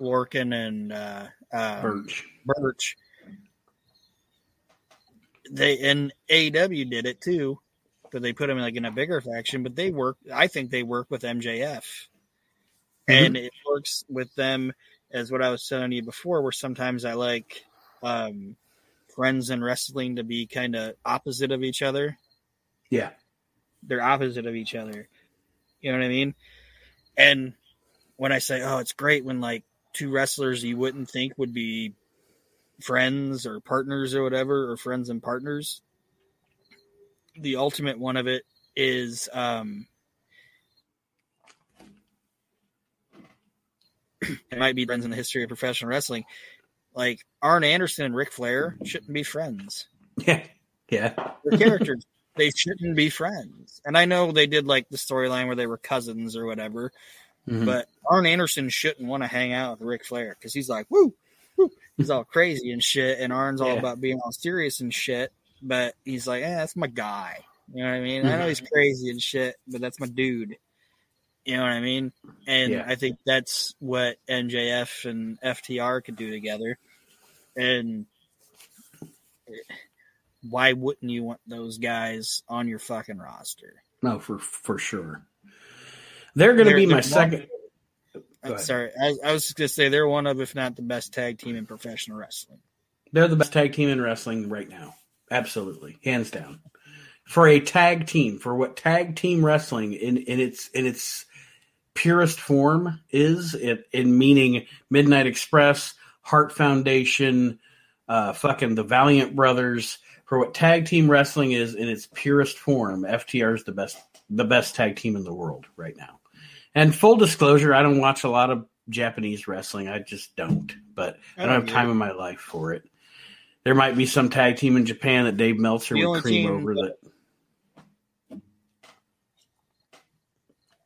Lorcan and uh um, Burch. Burch. They and AEW did it too, but they put them like in a bigger faction. But they work. I think they work with MJF, mm-hmm. and it works with them as what I was telling you before, where sometimes I like um, friends in wrestling to be kind of opposite of each other. Yeah. They're opposite of each other. You know what I mean? And when I say, oh, it's great when like two wrestlers you wouldn't think would be friends or partners or whatever, or friends and partners, the ultimate one of it is um, it might be friends in the history of professional wrestling. Like Arn Anderson and Ric Flair shouldn't be friends. Yeah, yeah. They're characters. they shouldn't be friends. And I know they did like the storyline where they were cousins or whatever. Mm-hmm. But Arn Anderson shouldn't want to hang out with Ric Flair because he's like, woo, woo, he's all crazy and shit. And Arn's all about being all serious and shit. But he's like, eh, that's my guy. You know what I mean? Mm-hmm. I know he's crazy and shit, but that's my dude. You know what I mean? And yeah. I think that's what MJF and FTR could do together. And why wouldn't you want those guys on your fucking roster? No, for for sure. They're going to be my second. I'm sorry, I, I was just going to say they're one of, if not the best tag team in professional wrestling. They're the best tag team in wrestling right now, absolutely, hands down. For a tag team, for what tag team wrestling in, in its in its purest form is it in meaning Midnight Express, Hart Foundation, uh, fucking the Valiant Brothers. For what tag team wrestling is in its purest form, FTR is the best the best tag team in the world right now. And full disclosure, I don't watch a lot of Japanese wrestling. I just don't. But I don't, I don't have time in my life for it. There might be some tag team in Japan that Dave Meltzer The would cream over that-.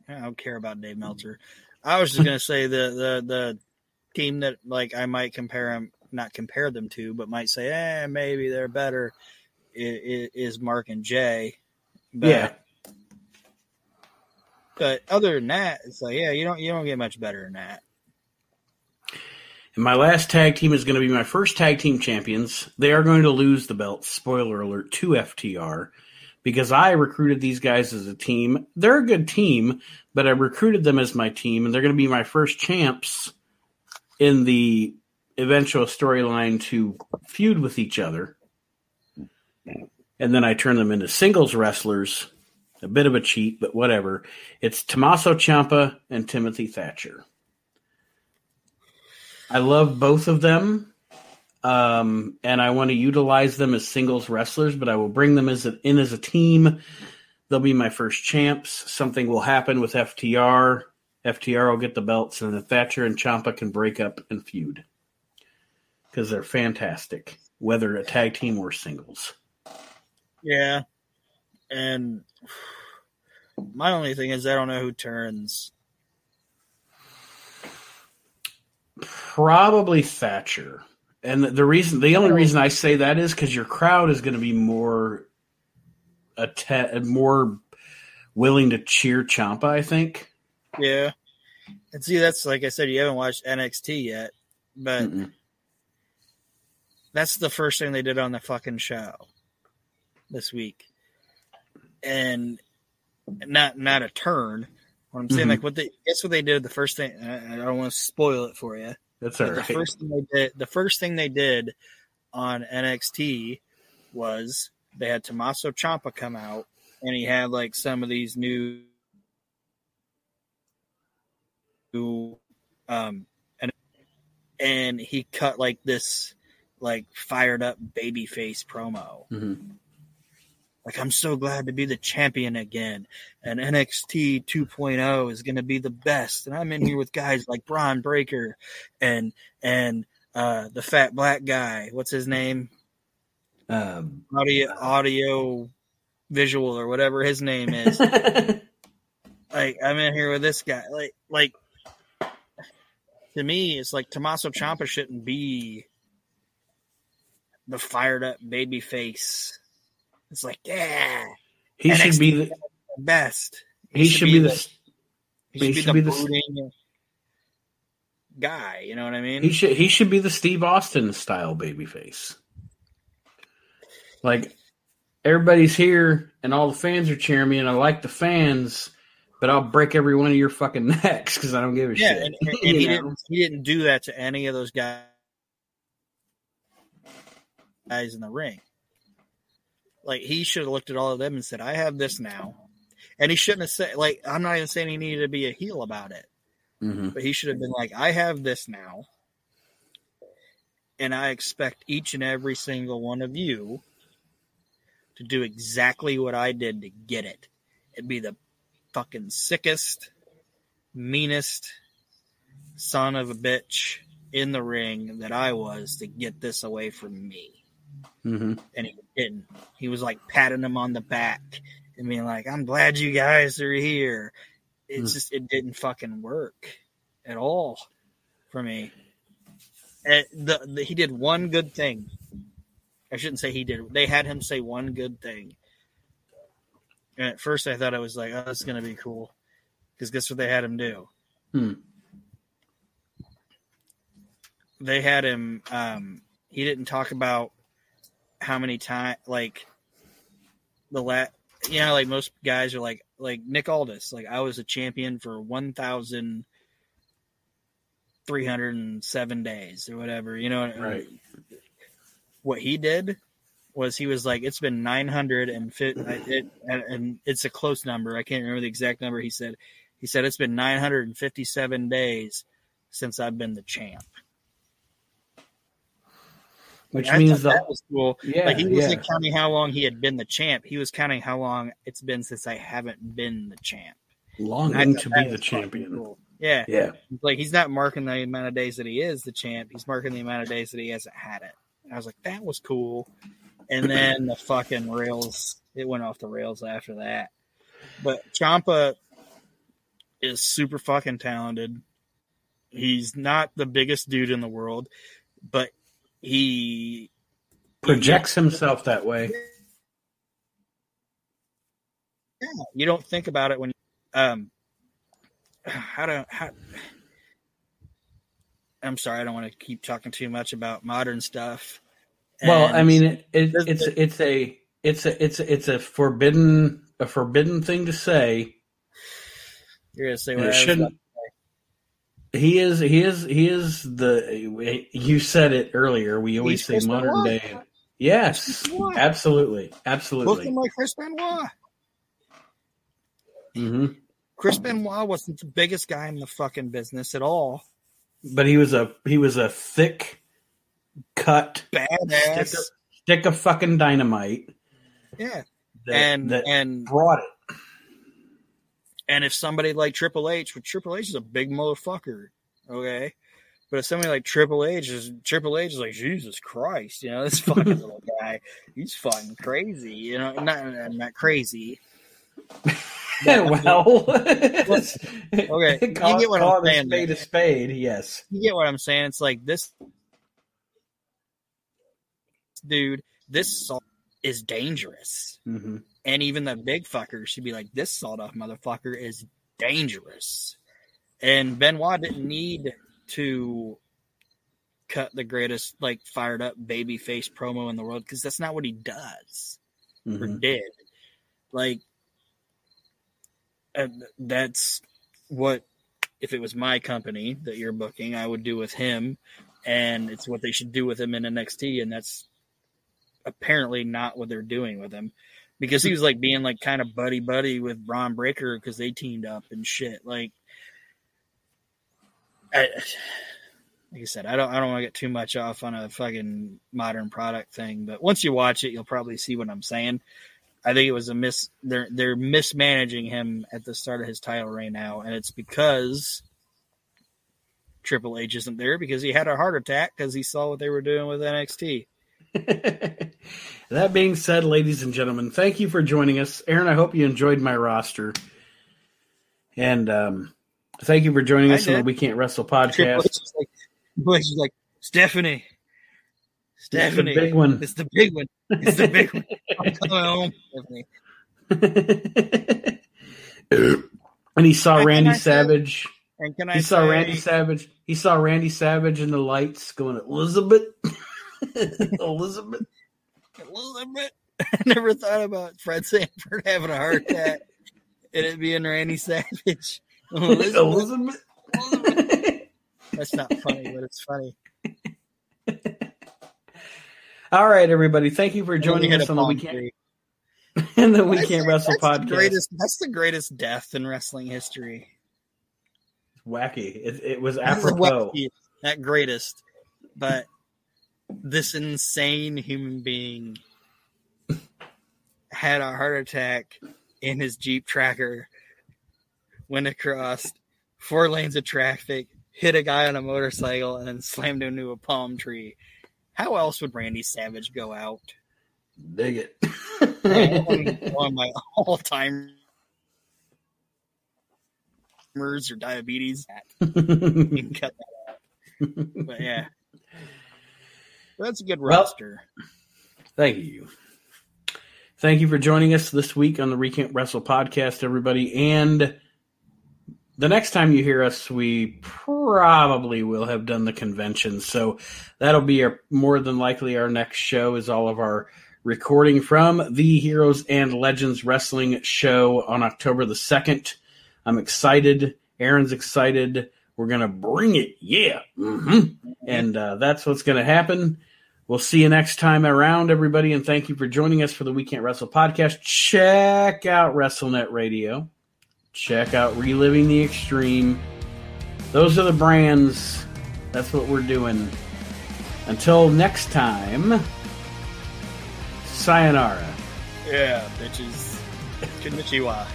I don't care about Dave Meltzer. I was just gonna say the the the team that like I might compare them, not compare them to, but might say, eh, maybe they're better. Is, is Mark and Jay? But, Yeah. But other than that, it's like, yeah, you don't you don't get much better than that. And my last tag team is going to be my first tag team champions. They are going to lose the belts, spoiler alert, to FTR because I recruited these guys as a team. They're a good team, but I recruited them as my team, and they're going to be my first champs in the eventual storyline to feud with each other. And then I turn them into singles wrestlers. A bit of a cheat, but whatever. It's Tommaso Ciampa and Timothy Thatcher. I love both of them, um, and I want to utilize them as singles wrestlers. But I will bring them as a, in as a team. They'll be my first champs. Something will happen with FTR. FTR will get the belts, and then Thatcher and Ciampa can break up and feud because they're fantastic, whether a tag team or singles. Yeah, and my only thing is I don't know who turns. Probably Thatcher. And the reason, the only oh. reason I say that is because your crowd is going to be more, atta- more willing to cheer Ciampa. I think. Yeah, and see, that's like I said, you haven't watched NXT yet, but Mm-mm. that's the first thing they did on the fucking show this week, and not not a turn. What I'm saying, Mhm. like what they guess what they did the first thing. I I don't want to spoil it for you. That's all right. The first thing they did, the first thing they did on NXT was they had Tommaso Ciampa come out, and he had like some of these new, um, and and he cut like this, like fired up baby face promo. Mhm. Like I'm so glad to be the champion again, and NXT 2.0 is going to be the best. And I'm in here with guys like Bron Breakker, and and uh, the fat black guy. What's his name? Um, Audio audio visual or whatever his name is. like I'm in here with this guy. Like like to me, it's like Tommaso Ciampa shouldn't be the fired up baby face. It's like yeah, he should be the. the best. He should be the. He he should, should be be the, the- guy. You know what I mean? He should. He should be the Steve Austin style babyface. Like everybody's here and all the fans are cheering me, and I like the fans, but I'll break every one of your fucking necks because I don't give a yeah, shit. and, and, and he didn't. He didn't do that to any of those guys. Guys in the ring. Like he should have looked at all of them and said, "I have this now," and he shouldn't have said. Like I'm not even saying he needed to be a heel about it, Mhm. but he should have been like, "I have this now." And I expect each and every single one of you to do exactly what I did to get it. It'd be the fucking sickest, meanest son of a bitch in the ring that I was to get this away from me. Mhm. And he didn't. He was like patting him on the back and being like, I'm glad you guys are here. It's Hmm. just, it didn't fucking work at all for me. And the, the, he did one good thing. I shouldn't say he did. They had him say one good thing. And at first I thought it was like, oh, that's going to be cool. Because guess what they had him do? Hmm. They had him, um, he didn't talk about how many times, like, the la you know, like most guys are like, like Nick Aldis, like, I was a champion for 1,307 days or whatever, you know, Right. what he did was he was like, it's been 900 and fit, it, and, and it's a close number. I can't remember the exact number he said. He said, it's been 957 days since I've been the champ. Which means thought that was cool. yeah, like he wasn't counting how long he had been the champ. He was counting how long it's been since I haven't been the champ. And longing to be the champion. cool. Yeah. Yeah. Like he's not marking the amount of days that he is the champ. He's marking the amount of days that he hasn't had it. I was like, that was cool. And then the fucking rails, it went off the rails after that. But Ciampa is super fucking talented. He's not the biggest dude in the world, but he Projects himself that way. yeah, you don't think about it when um how to how I'm sorry, I don't want to keep talking too much about modern stuff. Well, I mean, it, it, it's it's a it's a it's a, it's a forbidden a forbidden thing to say. you're gonna say and what it shouldn't. He is he is he is the you said it earlier. We always He's say modern Benoit. day. Yes, absolutely, absolutely. at my Chris Benoit. Mm-hmm. Chris Benoit wasn't the biggest guy in the fucking business at all. But he was a he was a thick cut Badass. stick of, stick of fucking dynamite. Yeah. That, and that and brought it. And if somebody like Triple H, which Triple H is a big motherfucker, okay. But if somebody like Triple H is Triple H is like Jesus Christ, you know this fucking little guy, he's fucking crazy, you know, not not crazy. well, Okay, you call, get what I'm saying, spade a spade. Yes. You get what I'm saying? It's like this dude, this salt is dangerous. hmm And even the big fucker should be like, this sawed off motherfucker is dangerous. And Benoit didn't need to cut the greatest, like, fired up baby face promo in the world because that's not what he does or hmm did. Like, that's what, if it was my company that you're booking, I would do with him. And it's what they should do with him in NXT. And that's apparently not what they're doing with him because he hmm. was like being like kind of buddy buddy with Bron Breakker because they teamed up and shit. Like, I, like I said, I don't I don't want to get too much off on a fucking modern product thing, but once you watch it, you'll probably see what I'm saying. I think it was a miss. They're they're mismanaging him at the start of his title reign now, and it's because Triple H isn't there because he had a heart attack because he saw what they were doing with NXT. that being said, ladies and gentlemen, thank you for joining us. Aaron, I hope you enjoyed my roster. And um, thank you for joining us on the. We Can't Wrestle podcast. Like, Triple H is like Stephanie, Stephanie, big one. It's the big one. It's the big one. I'm coming home, Stephanie. and he saw What Randy say? Savage. And can I He saw say, Randy Savage. He saw Randy Savage in the lights going, Elizabeth. Elizabeth. Elizabeth? I never thought about Fred Sanford having a heart attack and it being Randy Savage. Elizabeth. Elizabeth. That's not funny, but it's funny. All right, everybody. Thank you for joining us a on the palm weekend tree. in the We Can't Wrestle that's the podcast. greatest, that's the greatest death in wrestling history. Wacky. It, it was This is apropos. wacky, Not greatest, but this insane human being had a heart attack in his Jeep tracker, went across four lanes of traffic, hit a guy on a motorcycle, and then slammed into a palm tree. How else would Randy Savage go out? Dig it. one, of my all time or diabetes. You can cut that out. But yeah. That's a good Well- roster. Thank you. Thank you for joining us this week on the We Can't Wrestle podcast, everybody. And the next time you hear us, we probably will have done the convention. So that'll be our, more than likely our next show is all of our recording from the Heroes and Legends Wrestling show on October the 2nd. I'm excited. Aaron's excited. We're going to bring it. Yeah. hmm And uh, that's what's going to happen. We'll see you next time around, everybody, and thank you for joining us for the We Can't Wrestle podcast. Check out WrestleNet Radio. Check out Reliving the Extreme. Those are the brands. That's what we're doing. Until next time, sayonara. Yeah, bitches. Konnichiwa.